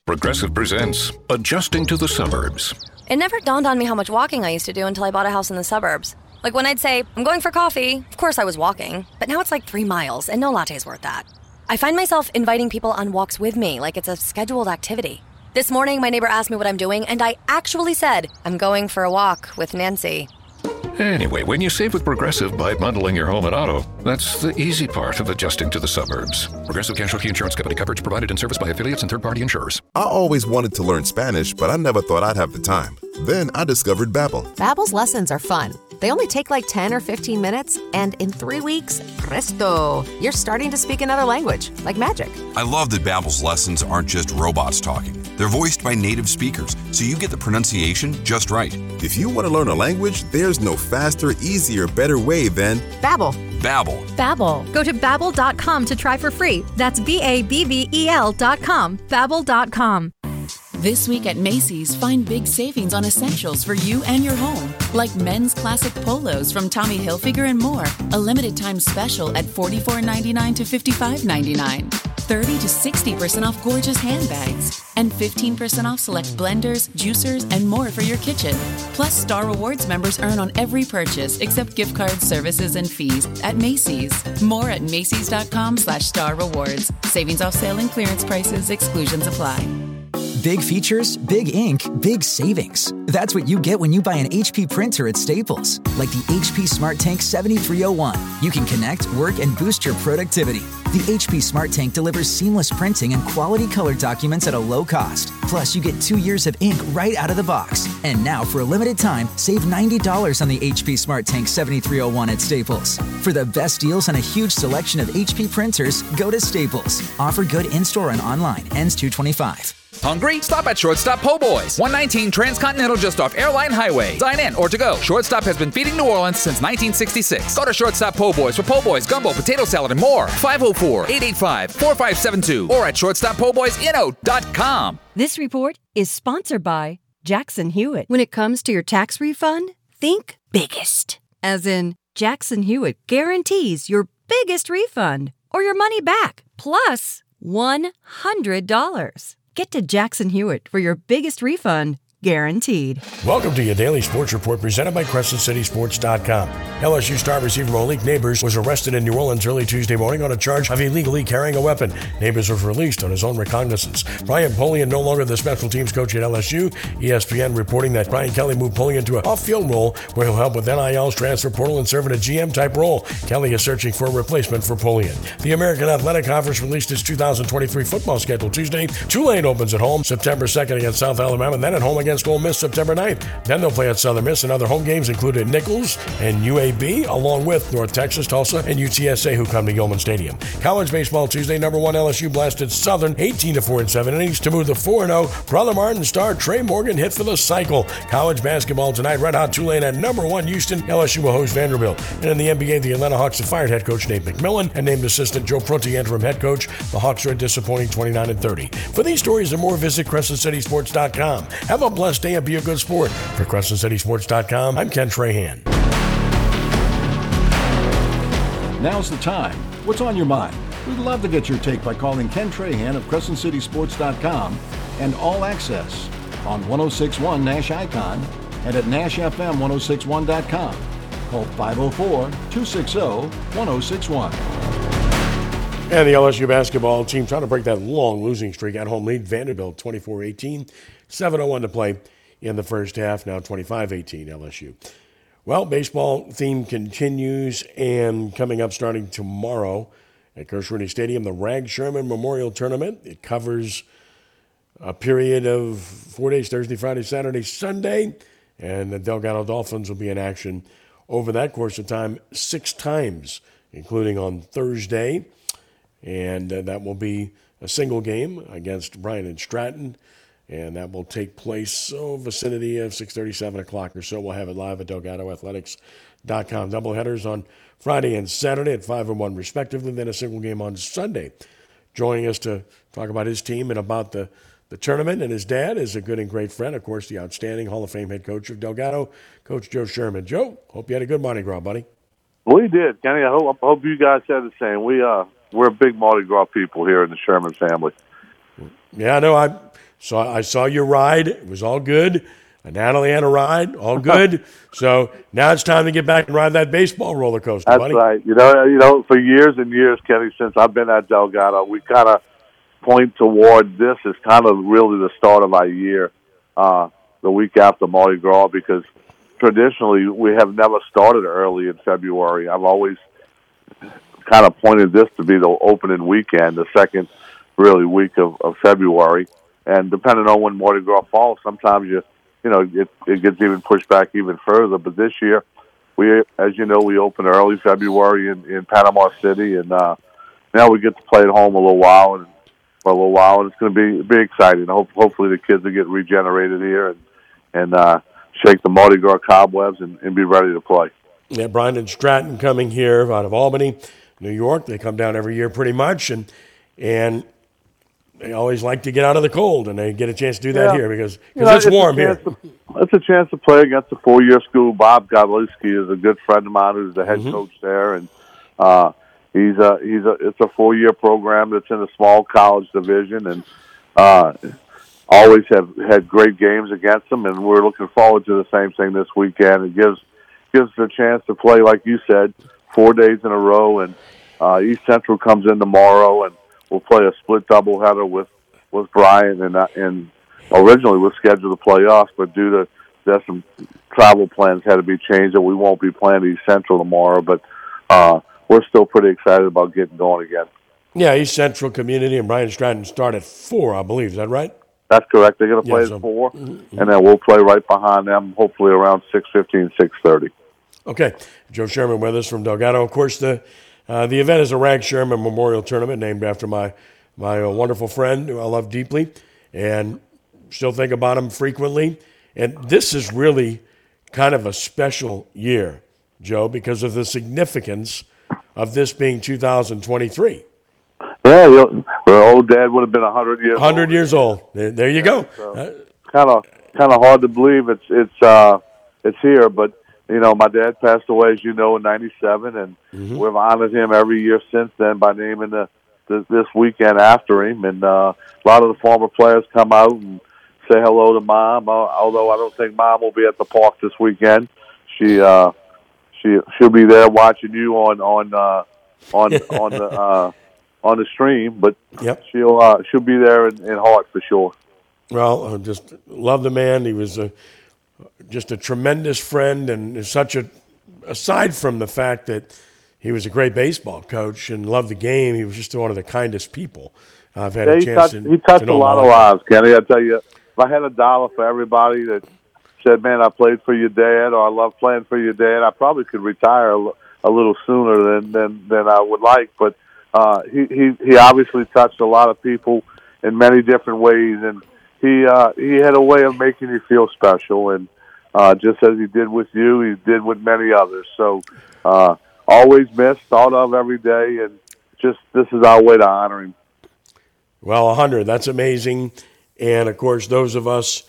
Progressive presents Adjusting to the Suburbs. It never dawned on me how much walking I used to do until I bought a house in the suburbs. Like when I'd say, I'm going for coffee, of course I was walking, but now it's like three miles, and no latte's worth that. I find myself inviting people on walks with me like it's a scheduled activity. This morning, my neighbor asked me what I'm doing, and I actually said, I'm going for a walk with Nancy. Eh. Anyway, when you save with Progressive by bundling your home and auto, that's the easy part of adjusting to the suburbs. Progressive Casualty Insurance Company coverage provided in service by affiliates and third party insurers. I always wanted to learn Spanish, but I never thought I'd have the time. Then I discovered Babbel. Babbel's lessons are fun. They only take like 10 or 15 minutes, and in three weeks, presto, you're starting to speak another language, like magic. I love that Babbel's lessons aren't just robots talking. They're voiced by native speakers, so you get the pronunciation just right. If you want to learn a language, there's no faster, easier, better way than Babbel. Babbel. Babbel. Go to babbel.com to try for free. That's B A B B E L dot com. Babbel.com. This week at Macy's, find big savings on essentials for you and your home, like men's classic polos from Tommy Hilfiger and more. A limited time special at $44.99 to $55.99. 30 to 60% off gorgeous handbags, and 15% off select blenders, juicers, and more for your kitchen. Plus, Star Rewards members earn on every purchase except gift cards, services, and fees at Macy's. More at Macy's.com slash Star Rewards. Savings off sale and clearance prices, exclusions apply. Big features, big ink, big savings. That's what you get when you buy an HP printer at Staples. Like the HP Smart Tank 7301. You can connect, work, and boost your productivity. The HP Smart Tank delivers seamless printing and quality color documents at a low cost. Plus, you get two years of ink right out of the box. And now, for a limited time, save $90 on the HP Smart Tank 7301 at Staples. For the best deals on a huge selection of HP printers, go to Staples. Offer good in store and online. Ends 225. Hungry? Stop at Shortstop Po' Boys, 119 Transcontinental just off Airline Highway. Dine in or to go. Shortstop has been feeding New Orleans since 1966. Go to Shortstop Po' Boys for po' boys, gumbo, potato salad, and more. 504-885-4572 or at shortstoppo'boysinno.com. This report is sponsored by Jackson Hewitt. When it comes to your tax refund, think biggest. As in, Jackson Hewitt guarantees your biggest refund or your money back, plus $100. Get to Jackson Hewitt for your biggest refund guaranteed. Welcome to your daily sports report presented by CrescentCitySports.com. LSU star receiver Malik Nabers was arrested in New Orleans early Tuesday morning on a charge of illegally carrying a weapon. Nabers was released on his own recognizance. Brian Polian, no longer the special teams coach at LSU, ESPN reporting that Brian Kelly moved Polian to a off-field role where he'll help with NIL's transfer portal and serve in a GM-type role. Kelly is searching for a replacement for Polian. The American Athletic Conference released its 2023 football schedule Tuesday. Tulane opens at home September 2nd against South Alabama, and then at home against Ole Miss September 9th. Then they'll play at Southern Miss, and other home games included Nicholls and UAB, along with North Texas, Tulsa, and UTSA, who come to Yulman Stadium. College baseball Tuesday, number one LSU blasted Southern 18 to 4 and 7 innings to move the 4 0. Brother Martin star Trey Morgan hit for the cycle. College basketball tonight, Red Hot Tulane at number one Houston. LSU will host Vanderbilt. And in the NBA, the Atlanta Hawks have fired head coach Nate McMillan and named assistant Joe Prunty interim head coach. The Hawks are disappointing 29 and 30. For these stories and more, visit CrescentCitySports.com. Have a blessed day and be a good sport. For CrescentCitySports.com, I'm Ken Trahan. Now's the time. What's on your mind? We'd love to get your take by calling Ken Trahan of CrescentCitySports.com and All Access on 1061 Nash Icon and at NashFM1061.com. Call 504 260 1061. And the LSU basketball team trying to break that long losing streak at home lead. Vanderbilt 24 18, 7 to play in the first half, now 25 18 LSU. Well, baseball theme continues, and coming up starting tomorrow at Kirsch Rooney Stadium, the Rag Scheuermann Memorial Tournament. It covers a period of four days Thursday, Friday, Saturday, Sunday, and the Delgado Dolphins will be in action over that course of time six times, including on Thursday. And uh, that will be a single game against Bryant and Stratton and that will take place so vicinity of 6:37 o'clock or so. We'll have it live at DelgadoAthletics.com. Doubleheaders on Friday and Saturday at 5 and 1 respectively, then a single game on Sunday. Joining us to talk about his team and about the, the tournament and his dad is a good and great friend, of course, the outstanding Hall of Fame head coach of Delgado, Coach Joe Scheuermann. Joe, hope you had a good Mardi Gras, buddy. We did, Kenny. I hope, I hope you guys had the same. We uh, we're big Mardi Gras people here in the Scheuermann family. Yeah, I know. I so I saw your ride. It was all good. Natalie had a ride, all good. so now it's time to get back and ride that baseball roller coaster, That's buddy. right. You know, you know, for years and years, Kenny, since I've been at Delgado, we kind of point toward this as kind of really the start of our year, uh, the week after Mardi Gras, because traditionally we have never started early in February. I've always kind of pointed this to be the opening weekend, the second really week of, of February. And depending on when Mardi Gras falls, sometimes you, you know, it, it gets even pushed back even further. But this year, we, as you know, we open early February in, in Panama City, and uh, now we get to play at home a little while and for a little while, and it's going to be be exciting. Hope, hopefully, the kids will get regenerated here and and uh, shake the Mardi Gras cobwebs and, and be ready to play. Yeah, Bryant and Stratton coming here out of Albany, New York. They come down every year pretty much, and and they always like to get out of the cold, and they get a chance to do that Yeah. here because You know, it's, warm here. To, it's a chance to play against a four-year school. Bob Godlewski is a good friend of mine, who's the Mm-hmm. head coach there, and uh, he's a he's a it's a four-year program that's in a small college division, and uh, always have had great games against them, and we're looking forward to the same thing this weekend. It gives gives us a chance to play, like you said, four days in a row, and uh, East Central comes in tomorrow, and we'll play a split doubleheader with with Bryant, and uh, and originally was scheduled to play us, but due to there's some travel plans had to be changed, and we won't be playing East Central tomorrow, but uh, we're still pretty excited about getting going again. Yeah, East Central Community and Bryant Stratton start at four, I believe. Is that right? That's correct. They're going to play Yeah, so- at 4 and then we'll play right behind them, hopefully around six fifteen, six thirty. Okay, Joe Scheuermann with us from Delgado. Of course, the uh, the event is a Rag Scheuermann Memorial Tournament named after my my uh, wonderful friend who I love deeply, and still think about him frequently. And this is really kind of a special year, Joe, because of the significance of this being 2023. Yeah, you well, old dad would have been hundred years. 100 years old. There, there you go. Uh, Kind of, kind of hard to believe it's it's uh it's here, but you know, my dad passed away, as you know, in '97, and Mm-hmm. we've honored him every year since then by naming the, the this weekend after him. And uh, a lot of the former players come out and say hello to mom. Uh, although I don't think mom will be at the park this weekend. She uh, she she'll be there watching you on on uh, on on the uh, on the stream, but Yep. she'll uh, she'll be there in, in heart for sure. Well, I just love the man. He was a, just a tremendous friend, and such a. Aside from the fact that he was a great baseball coach and loved the game, he was just one of the kindest people I've had Yeah, a chance touched, to. he touched to a lot of lives, Kenny. I tell you, if I had a dollar for everybody that said, "Man, I played for your dad," or "I love playing for your dad," I probably could retire a, a little sooner than than than I would like. But uh, he he he obviously touched a lot of people in many different ways, and he uh, he had a way of making you feel special, and uh, just as he did with you, he did with many others. So uh, always missed, thought of every day, and just this is our way to honor him. Well, a 100, that's amazing. And of course, those of us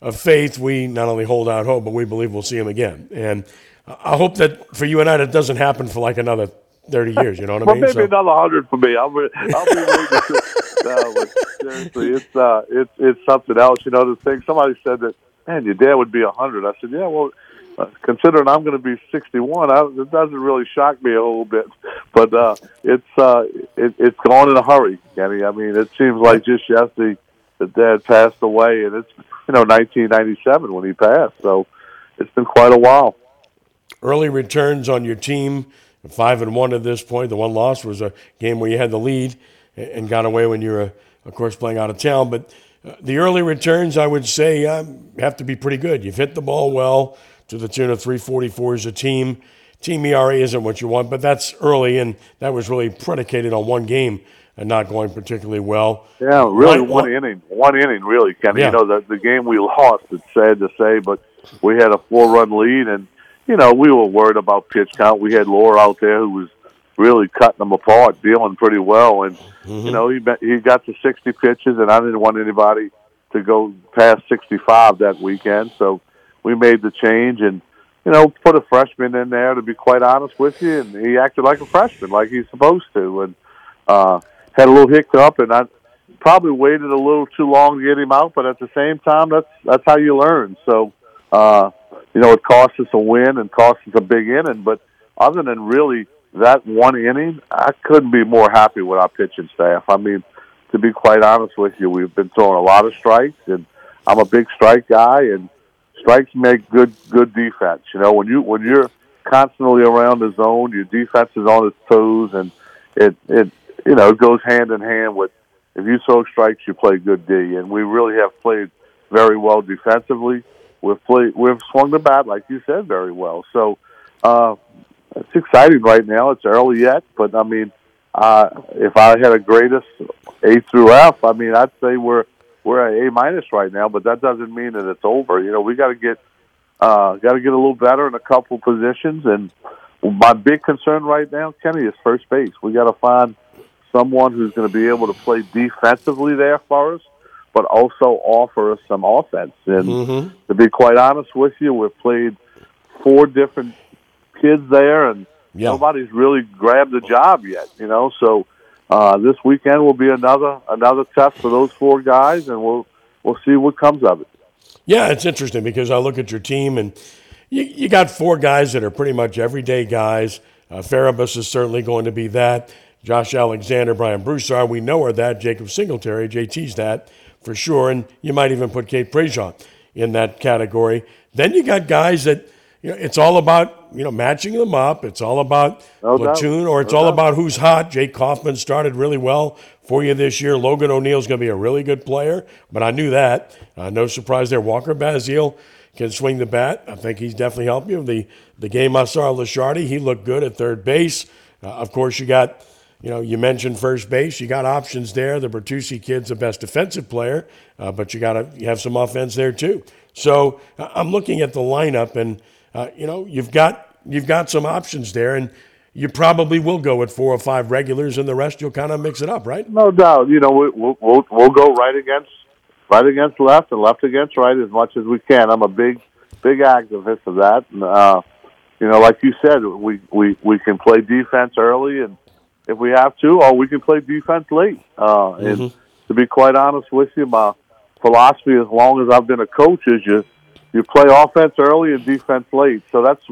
of faith, we not only hold out hope, but we believe we'll see him again. And I hope that for you and I, that doesn't happen for like another 30 years. You know what I mean? well, maybe So- another hundred for me. I'll be, I'll be waiting. No, but seriously, it's uh, it's it's something else. You know, the thing. Somebody said that, man, your dad would be a hundred. I said, yeah, well, uh, considering I'm going to be sixty-one, I, it doesn't really shock me a little bit. But uh, it's uh, it, it's gone in a hurry, Kenny. I mean, it seems like just yesterday that dad passed away, and it's you know 1997 when he passed. So it's been quite a while. early returns on your team, five and one at this point. The one loss was a game where you had the lead and got away when you were, of course, playing out of town. But uh, the early returns, I would say, um, have to be pretty good. You've hit the ball well to the tune of 344 as a team. Team ERA isn't what you want, but that's early, and that was really predicated on one game and not going particularly well. Yeah, really Right, one inning. One inning, really, Kenny. Yeah. You know, the the game we lost, it's sad to say, but we had a four run lead and you know, we were worried about pitch count. We had Laura out there who was really cutting them apart, dealing pretty well. And you know, he he got to sixty pitches and I didn't want anybody to go past sixty five that weekend. So we made the change and you know, put a freshman in there to be quite honest with you. And he acted like a freshman, like he's supposed to. And uh had a little hiccup and I probably waited a little too long to get him out, but at the same time, that's that's how you learn. So, uh, you know, it cost us a win and cost us a big inning, but other than really that one inning, I couldn't be more happy with our pitching staff. I mean, to be quite honest with you, we've been throwing a lot of strikes, and I'm a big strike guy, and strikes make good good defense. You know, when you when you're constantly around the zone, your defense is on its toes, and it it you know it goes hand in hand with if you throw strikes, you play good D, and we really have played very well defensively. We've played we've swung the bat like you said very well. So uh, it's exciting right now. It's early yet, but I mean, uh, if I had a greatest A through F, I mean, I'd say we're we're at A minus right now. But that doesn't mean that it's over. You know, we got to get Uh, got to get a little better in a couple positions, and my big concern right now, Kenny, is first base. We got to find someone who's going to be able to play defensively there for us, but also offer us some offense. And Mm-hmm. to be quite honest with you, we've played four different kids there, and nobody's really grabbed the job yet. You know, so uh, this weekend will be another another test for those four guys, and we'll we'll see what comes of it. Yeah, it's interesting because I look at your team and you, you got four guys that are pretty much everyday guys. Uh, Farabus is certainly going to be that. Josh Alexander, Brian Broussard, we know are that. Jacob Singletary, JT's that for sure. And you might even put Kate Prejean in that category. Then you got guys that, you know, it's all about, you know, matching them up. It's all about No doubt. platoon or it's No all doubt. about who's hot. Jake Kaufman started really well for you this year. Logan O'Neill's going to be a really good player, but I knew that. Uh, no surprise there. Walker Bazile can swing the bat. I think he's definitely helped you. The the game I saw Lashardi, he looked good at third base. Uh, of course, you got, you know, you mentioned first base. You got options there. The Bertuzzi kid's the best defensive player, uh, but you got to you have some offense there too. So uh, I'm looking at the lineup, and uh, you know, you've got you've got some options there, and you probably will go with four or five regulars, and the rest you'll kind of mix it up, right? No doubt. You know, we, we'll, we'll we'll go right against right against left and left against right as much as we can. I'm a big big activist of that. And, uh, you know, like you said, we, we we can play defense early, and if we have to, or we can play defense late. Uh, And to be quite honest with you, my philosophy, as long as I've been a coach, is you you play offense early and defense late. So that's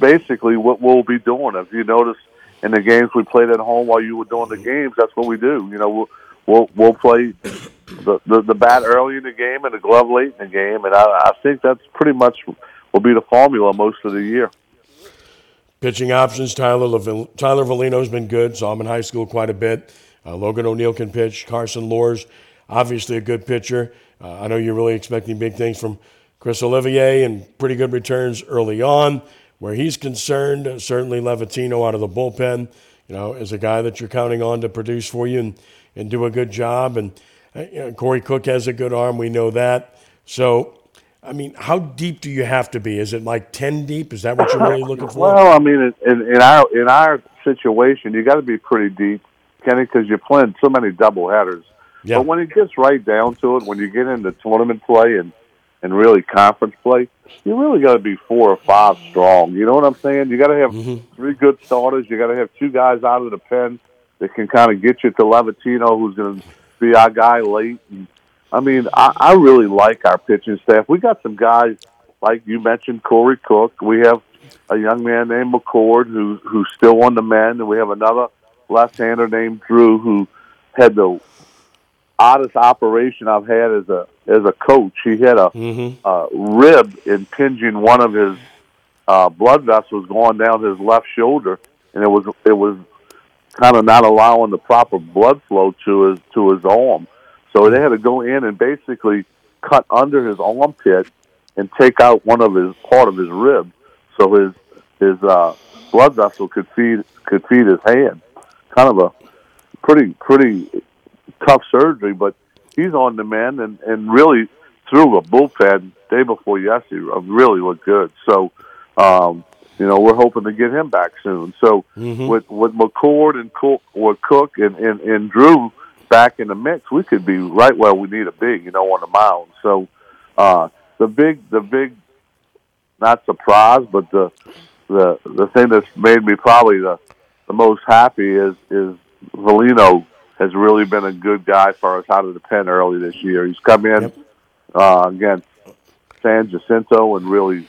basically what we'll be doing. If you notice in the games we played at home while you were doing the games, that's what we do. You know, we'll we'll, we'll play the, the the bat early in the game and the glove late in the game, and I, I think that's pretty much will be the formula most of the year. Pitching options, Tyler Levin, Tyler Valino's been good. Saw him in high school quite a bit. Uh, Logan O'Neill can pitch. Carson Loers, obviously a good pitcher. Uh, I know you're really expecting big things from Chris Olivier and pretty good returns early on. Where he's concerned, certainly Levatino out of the bullpen, you know, is a guy that you're counting on to produce for you and, and do a good job. And uh, you know, Corey Cook has a good arm. We know that. So, I mean, how deep do you have to be? Is it like 10 deep? Is that what you're really looking for? Well, I mean, in, in, in our in our situation, you got to be pretty deep, Kenny, because you're playing so many double headers. Yeah. But when it gets right down to it, when you get into tournament play and and really conference play, you really got to be four or five strong. You know what I'm saying? You got to have mm-hmm. three good starters. You got to have two guys out of the pen that can kind of get you to Levatino, who's going to be our guy late. And, I mean, I, I really like our pitching staff. We got some guys like you mentioned, Corey Cook. We have a young man named McCord who who's still on the mend, and we have another left-hander named Drew who had the oddest operation I've had as a as a coach. He had a, a rib impinging one of his uh, blood vessels going down his left shoulder, and it was it was kind of not allowing the proper blood flow to his to his arm. So they had to go in and basically cut under his armpit and take out one of his part of his rib, so his his uh, blood vessel could feed could feed his hand. Kind of a pretty pretty tough surgery, but he's on the mend and and really threw a bullpen day before yesterday. Really looked good. So. Um, you know, we're hoping to get him back soon. So with with McCord and Cook, with Cook and, and and Drew back in the mix, we could be right where we need to be. You know, on the mound. So uh, the big the big not surprise, but the the the thing that's made me probably the the most happy is is Valino has really been a good guy for us out of the pen early this year. He's come in uh, against San Jacinto and really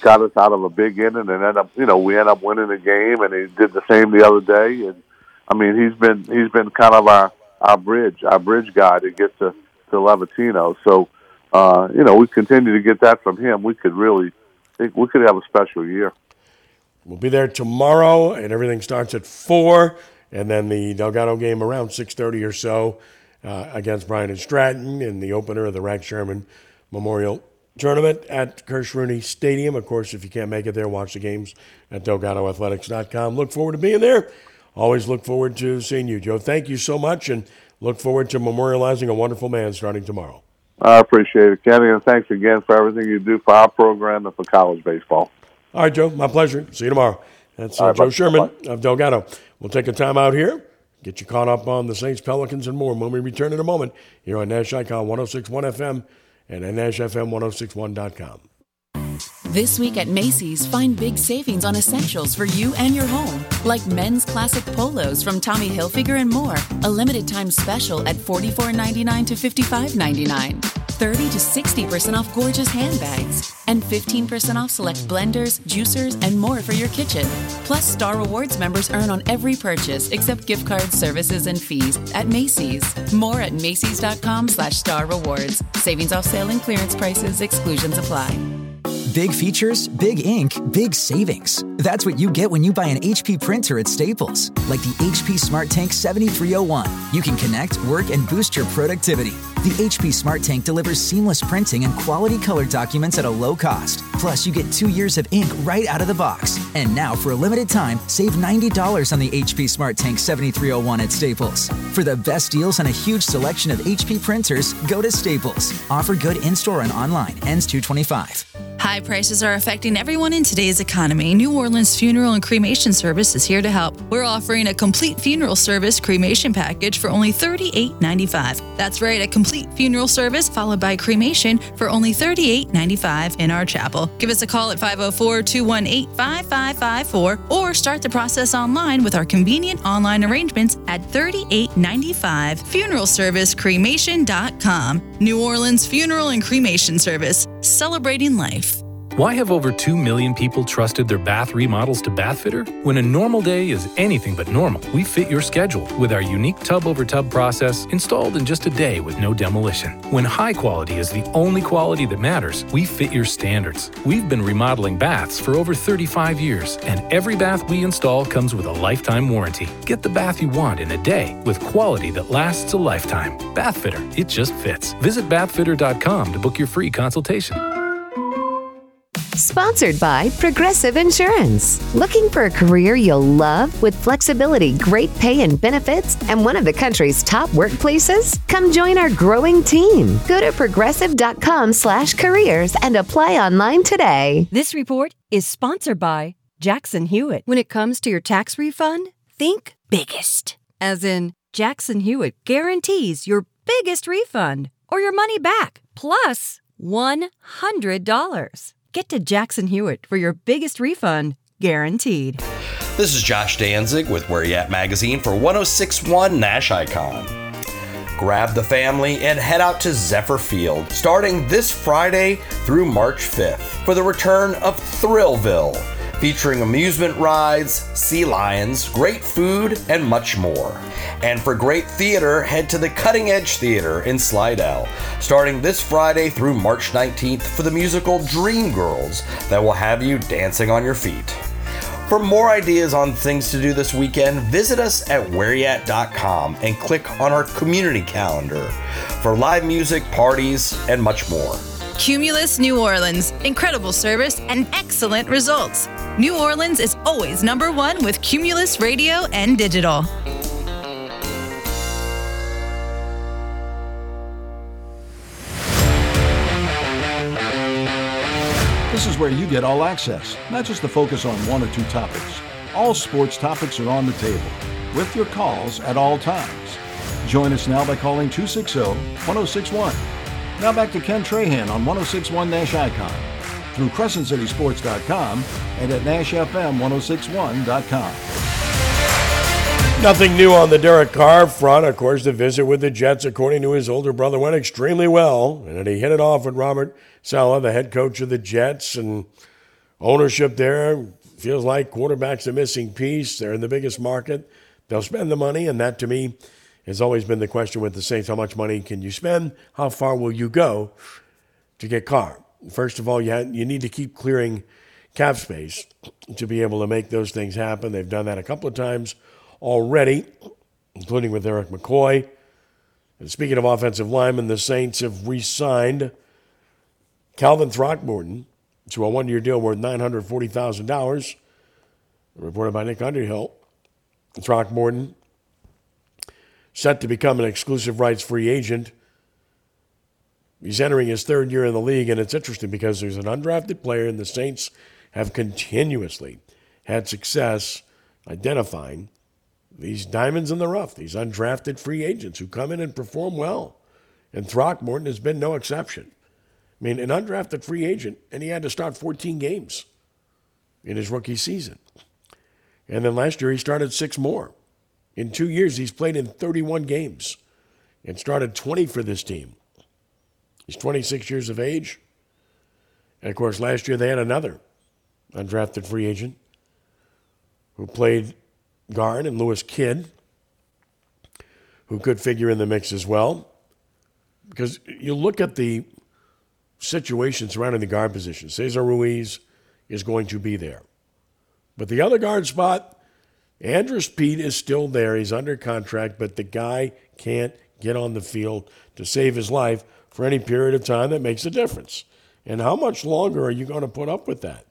got us out of a big inning and end up you know we end up winning the game and he did the same the other day. And I mean he's been he's been kind of our our bridge our bridge guy to get to to Levatino so uh you know we continue to get that from him. We could really think we could have a special year. We'll be there tomorrow, and everything starts at four, and then the Delgado game around six thirty or so uh, against Bryant and Stratton in the opener of the Rex Scheuermann Memorial Tournament at Kirsch Rooney Stadium. Of course, if you can't make it there, watch the games at DelgadoAthletics.com. Look forward to being there. Always look forward to seeing you, Joe. Thank you so much, and look forward to memorializing a wonderful man starting tomorrow. I appreciate it, Kenny, and thanks again for everything you do for our program and for college baseball. All right, Joe. My pleasure. See you tomorrow. That's uh, All right, Joe bye. Scheuermann Bye. of Delgado. We'll take a time out here, get you caught up on the Saints, Pelicans, and more when we return in a moment here on Nash Icon 1061 FM and at NashFM1061.com. This week at Macy's, find big savings on essentials for you and your home, like men's classic polos from Tommy Hilfiger and more. A limited time special at $44.99 to $55.99. 30 to 60% off gorgeous handbags. And 15% off select blenders, juicers, and more for your kitchen. Plus, Star Rewards members earn on every purchase except gift cards, services, and fees at Macy's. More at Macy's.com slash Star Rewards. Savings off sale and clearance prices, exclusions apply. Big features, big ink, big savings. That's what you get when you buy an HP printer at Staples. Like the HP Smart Tank 7301. You can connect, work, and boost your productivity. The HP Smart Tank delivers seamless printing and quality color documents at a low cost. Plus, you get two years of ink right out of the box. And now, for a limited time, save $90 on the HP Smart Tank 7301 at Staples. For the best deals on a huge selection of HP printers, go to Staples. Offer good in store and online. Ends 225. High prices are affecting everyone in today's economy. New Orleans Funeral and Cremation Service is here to help. We're offering a complete funeral service cremation package for only $38.95. That's right, a complete funeral service followed by cremation for only $38.95 in our chapel. Give us a call at 504 218 5554 or start the process online with our convenient online arrangements at $38.95. Funeral Service Cremation.com. New Orleans Funeral and Cremation Service, celebrating life. Why have over 2 million people trusted their bath remodels to Bathfitter? When a normal day is anything but normal, we fit your schedule with our unique tub over tub process installed in just a day with no demolition. When high quality is the only quality that matters, we fit your standards. We've been remodeling baths for over 35 years, and every bath we install comes with a lifetime warranty. Get the bath you want in a day with quality that lasts a lifetime. Bathfitter, it just fits. Visit bathfitter.com to book your free consultation. Sponsored by Progressive Insurance. Looking for a career you'll love with flexibility, great pay and benefits, and one of the country's top workplaces? Come join our growing team. Go to progressive.com slash careers and apply online today. This report is sponsored by Jackson Hewitt. When it comes to your tax refund, think biggest. As in, Jackson Hewitt guarantees your biggest refund or your money back, plus $100. Get to Jackson Hewitt for your biggest refund, guaranteed. This is Josh Danzig with Where You At Magazine for 1061 Nash Icon. Grab the family and head out to Zephyr Field starting this Friday through March 5th for the return of Thrillville, featuring amusement rides, sea lions, great food, and much more. And for great theater, head to the Cutting Edge Theater in Slidell, starting this Friday through March 19th for the musical Dreamgirls that will have you dancing on your feet. For more ideas on things to do this weekend, visit us at whereyat.com and click on our community calendar for live music, parties, and much more. Cumulus New Orleans. Incredible service and excellent results. New Orleans is always number one with Cumulus Radio and Digital. This is where you get all access, not just the focus on one or two topics. All sports topics are on the table, with your calls at all times. Join us now by calling 260 1061. Now back to Ken Trahan on 1061 Nash Icon through CrescentCitySports.com and at NashFM1061.com. Nothing new on the Derek Carr front. Of course, the visit with the Jets, according to his older brother, went extremely well. And he hit it off with Robert Saleh, the head coach of the Jets. And ownership there feels like quarterback's a missing piece. They're in the biggest market. They'll spend the money. And that, to me, has always been the question with the Saints. How much money can you spend? How far will you go to get Carr? First of all, you, ha- you need to keep clearing cap space to be able to make those things happen. They've done that a couple of times already, including with Erik McCoy. And speaking of offensive linemen, the Saints have re signed Calvin Throckmorton to a one year deal worth $940,000, reported by Nick Underhill. Throckmorton set to become an exclusive rights free agent He's entering his third year in the league, and it's interesting because there's an undrafted player, and the Saints have continuously had success identifying these diamonds in the rough, these undrafted free agents who come in and perform well. And Throckmorton has been no exception. I mean, an undrafted free agent, and he had to start 14 games in his rookie season. And then last year, he started six more. In two years, he's played in 31 games and started 20 for this team. He's 26 years of age. And of course, last year they had another undrafted free agent who played guard and Lewis Kidd, who could figure in the mix as well. Because you look at the situation surrounding the guard position. Cesar Ruiz is going to be there. But the other guard spot, Andrus Peat is still there. He's under contract, but the guy can't get on the field to save his life for any period of time that makes a difference. And how much longer are you going to put up with that?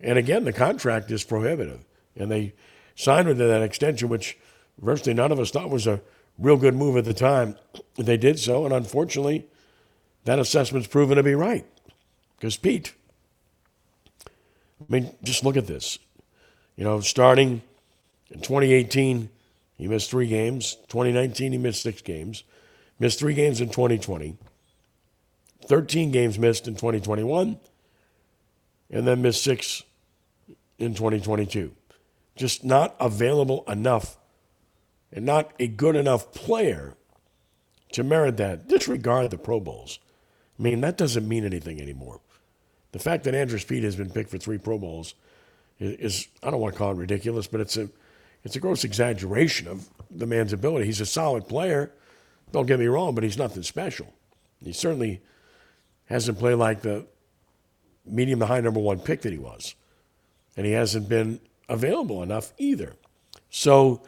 And again, the contract is prohibitive. And they signed into that extension, which virtually none of us thought was a real good move at the time. They did so, and unfortunately, that assessment's proven to be right. Because Peat, I mean, just look at this. You know, starting in 2018, he missed three games. 2019, he missed six games. Missed three games in 2020. 13 games missed in 2021. And then missed six in 2022. Just not available enough and not a good enough player to merit that. Disregard the Pro Bowls. I mean, that doesn't mean anything anymore. The fact that Andrus Peat has been picked for three Pro Bowls is, is, I don't want to call it ridiculous, but it's a it's a gross exaggeration of the man's ability. He's a solid player. Don't get me wrong, but he's nothing special. He certainly hasn't played like the medium to high number one pick that he was. And he hasn't been available enough either. So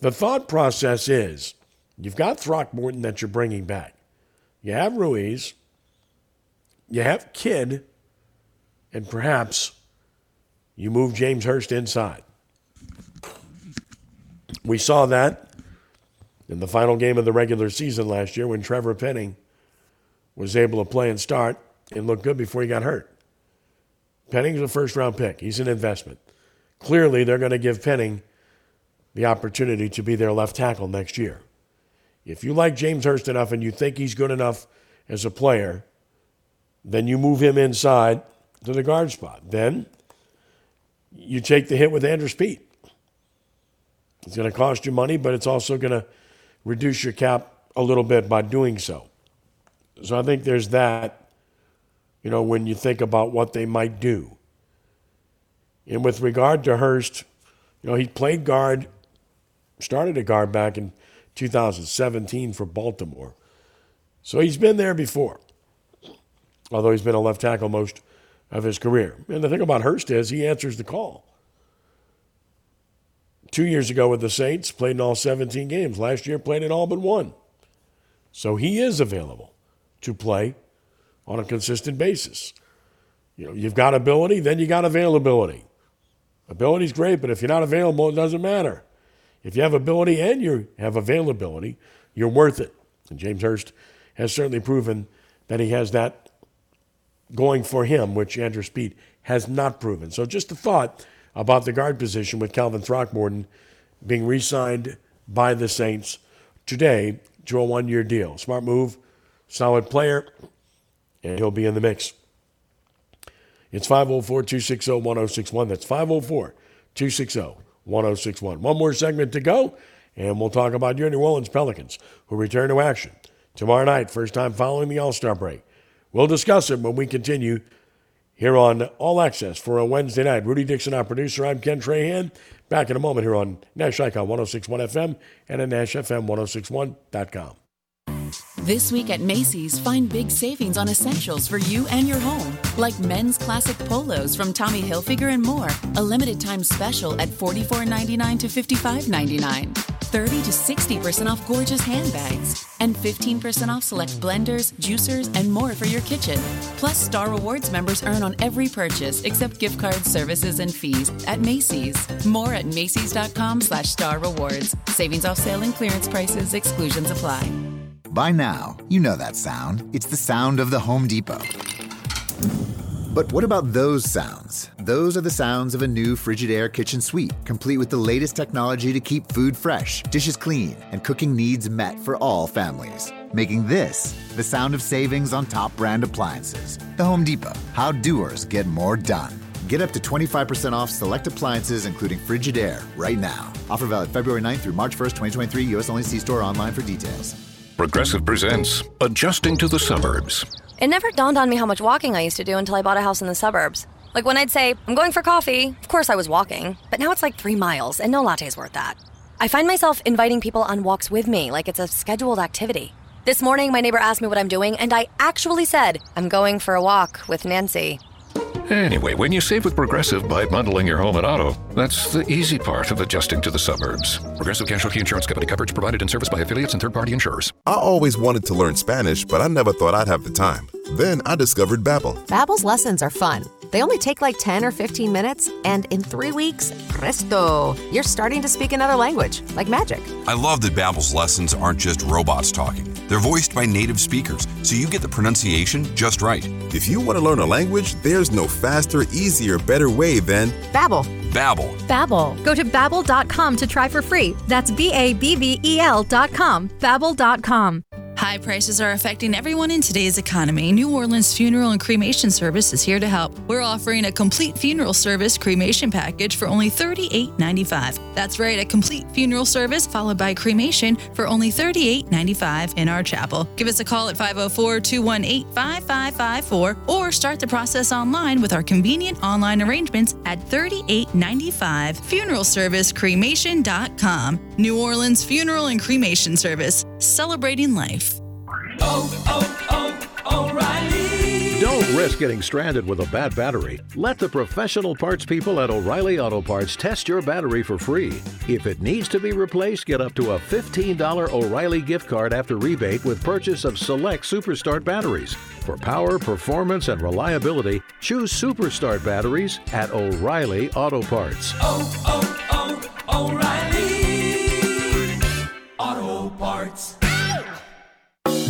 the thought process is you've got Throckmorton that you're bringing back. You have Ruiz, you have Kidd, and perhaps you move James Hurst inside. We saw that in the final game of the regular season last year when Trevor Penning was able to play and start and look good before he got hurt. Penning's a first round pick, he's an investment. Clearly, they're going to give Penning the opportunity to be their left tackle next year. If you like James Hurst enough and you think he's good enough as a player, then you move him inside to the guard spot. Then you take the hit with Andrus Peat. It's going to cost you money, but it's also going to reduce your cap a little bit by doing so. So I think there's that, you know, when you think about what they might do. And with regard to Hurst, you know, he played guard, started a guard back in 2017 for Baltimore. So he's been there before, although he's been a left tackle most of his career. And the thing about Hurst is he answers the call. Two years ago with the Saints, played in all 17 games. Last year, played in all but one. So he is available to play on a consistent basis. You know, you've got ability, then you got availability. Ability's great, but if you're not available, it doesn't matter. If you have ability and you have availability, you're worth it. And James Hurst has certainly proven that he has that going for him, which Andrus Peat has not proven. So just a thought about the guard position with Calvin Throckmorton being re signed by the Saints today to a one year deal. Smart move, solid player, and he'll be in the mix. It's 504 260 1061. That's 504 260 1061. One more segment to go, and we'll talk about your New Orleans Pelicans, who return to action tomorrow night, first time following the All Star break. We'll discuss it when we continue here on All Access for a Wednesday night. Rudy Dixon, our producer. I'm Ken Trahan. Back in a moment here on Nash Icon 1061 FM and at NashFM1061.com. This week at Macy's, find big savings on essentials for you and your home, like men's classic polos from Tommy Hilfiger and more. A limited time special at $44.99 to $55.99. 30 to 60% off gorgeous handbags, and 15% off select blenders, juicers, and more for your kitchen. Plus, Star Rewards members earn on every purchase except gift cards, services, and fees at Macy's. More at Macy's.com slash Star Rewards. Savings off sale and clearance prices, exclusions apply. By now, you know that sound. It's the sound of the Home Depot. But what about those sounds? Those are the sounds of a new Frigidaire kitchen suite, complete with the latest technology to keep food fresh, dishes clean, and cooking needs met for all families. Making this the sound of savings on top brand appliances. The Home Depot. How doers get more done. Get up to 25% off select appliances, including Frigidaire, right now. Offer valid February 9th through March 1st, 2023. U.S. only. See store online for details. Progressive presents Adjusting to the Suburbs. It never dawned on me how much walking I used to do until I bought a house in the suburbs. Like when I'd say, I'm going for coffee, of course I was walking, but now it's like three miles, and no latte's worth that. I find myself inviting people on walks with me like it's a scheduled activity. This morning, my neighbor asked me what I'm doing, and I actually said, I'm going for a walk with Nancy. Anyway, when you save with Progressive by bundling your home and auto, that's the easy part of adjusting to the suburbs. Progressive Casualty Insurance Company coverage provided in service by affiliates and third party insurers. I always wanted to learn Spanish, but I never thought I'd have the time. Then I discovered Babbel. Babbel's lessons are fun. They only take like 10 or 15 minutes, and in three weeks, presto, you're starting to speak another language, like magic. I love that Babbel's lessons aren't just robots talking. They're voiced by native speakers, so you get the pronunciation just right. If you want to learn a language, there's no faster, easier, better way than Babbel. Babbel. Babbel. Go to babbel.com to try for free. That's B A B B E L dot com. Babbel.com. High prices are affecting everyone in today's economy. New Orleans Funeral and Cremation Service is here to help. We're offering a complete funeral service cremation package for only $38.95. That's right, a complete funeral service followed by cremation for only $38.95 in our chapel. Give us a call at 504 218 5554 or start the process online with our convenient online arrangements at $38.95. Funeral New Orleans Funeral and Cremation Service, celebrating life. Oh, oh, oh, Don't risk getting stranded with a bad battery. Let the professional parts people at O'Reilly Auto Parts test your battery for free. If it needs to be replaced, get up to a $15 O'Reilly gift card after rebate with purchase of select Superstart batteries. For power, performance, and reliability, choose Superstart batteries at O'Reilly Auto Parts. oh, oh, O'Reilly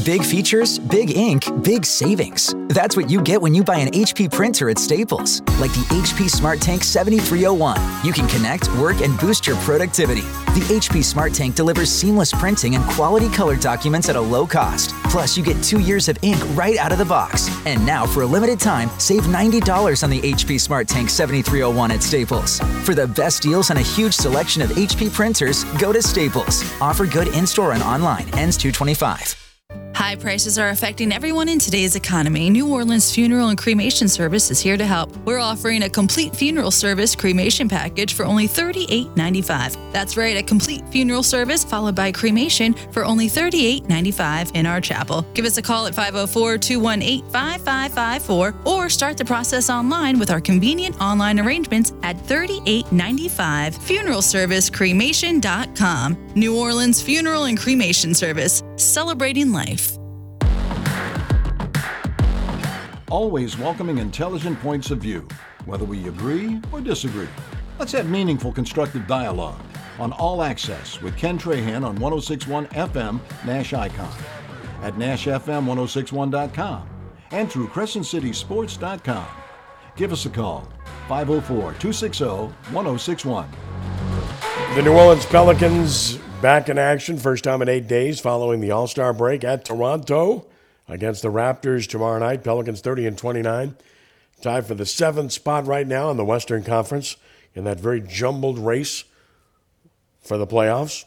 Big features, big ink, big savings. That's what you get when you buy an HP printer at Staples. Like the HP Smart Tank 7301. You can connect, work, and boost your productivity. The HP Smart Tank delivers seamless printing and quality color documents at a low cost. Plus, you get two years of ink right out of the box. And now, for a limited time, save $90 on the HP Smart Tank 7301 at Staples. For the best deals on a huge selection of HP printers, go to Staples. Offer good in store and online. Ends 225. High prices are affecting everyone in today's economy. New Orleans Funeral and Cremation Service is here to help. We're offering a complete funeral service cremation package for only $38.95. That's right, a complete funeral service followed by cremation for only $38.95 in our chapel. Give us a call at 504 218 5554 or start the process online with our convenient online arrangements at $38.95. Funeral New Orleans Funeral and Cremation Service, celebrating life. Always welcoming intelligent points of view, whether we agree or disagree. Let's have meaningful, constructive dialogue on All Access with Ken Trahan on 1061 FM Nash Icon, at NashFM1061.com, and through CrescentCitySports.com. Give us a call, 504 260 1061. The New Orleans Pelicans back in action, first time in eight days following the All Star break at Toronto against the Raptors tomorrow night. Pelicans 30 and 29, tied for the seventh spot right now in the Western Conference in that very jumbled race for the playoffs.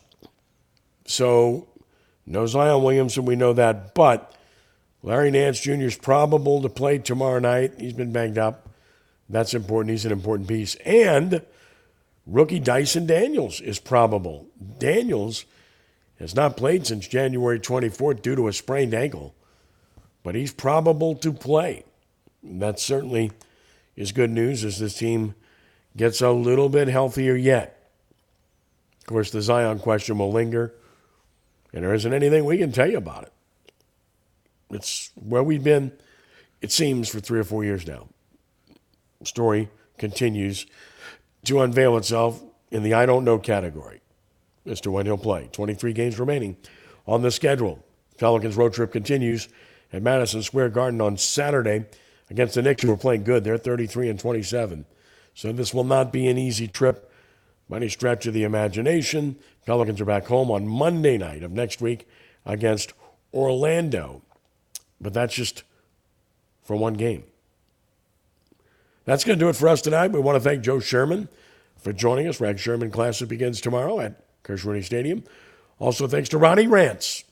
So, no Zion Williamson, we know that, but Larry Nance Jr. is probable to play tomorrow night. He's been banged up. That's important. He's an important piece. And rookie Dyson Daniels is probable. Daniels has not played since January 24th due to a sprained ankle, but he's probable to play. That certainly is good news as this team gets a little bit healthier yet. Of course, the Zion question will linger, and there isn't anything we can tell you about it. It's where we've been, it seems, for three or four years now. Story continues to unveil itself in the I don't know category Mr. he'll play. 23 games remaining on the schedule. Pelicans road trip continues at Madison Square Garden on Saturday against the Knicks, who are playing good. They're 33 and 27. So this will not be an easy trip by any stretch of the imagination. Pelicans are back home on Monday night of next week against Orlando. But that's just for one game. That's going to do it for us tonight. We want to thank Joe Scheuermann for joining us. Rag Scheuermann Classic begins tomorrow at Kirsch Rooney Stadium. Also, thanks to Ronnie Rantz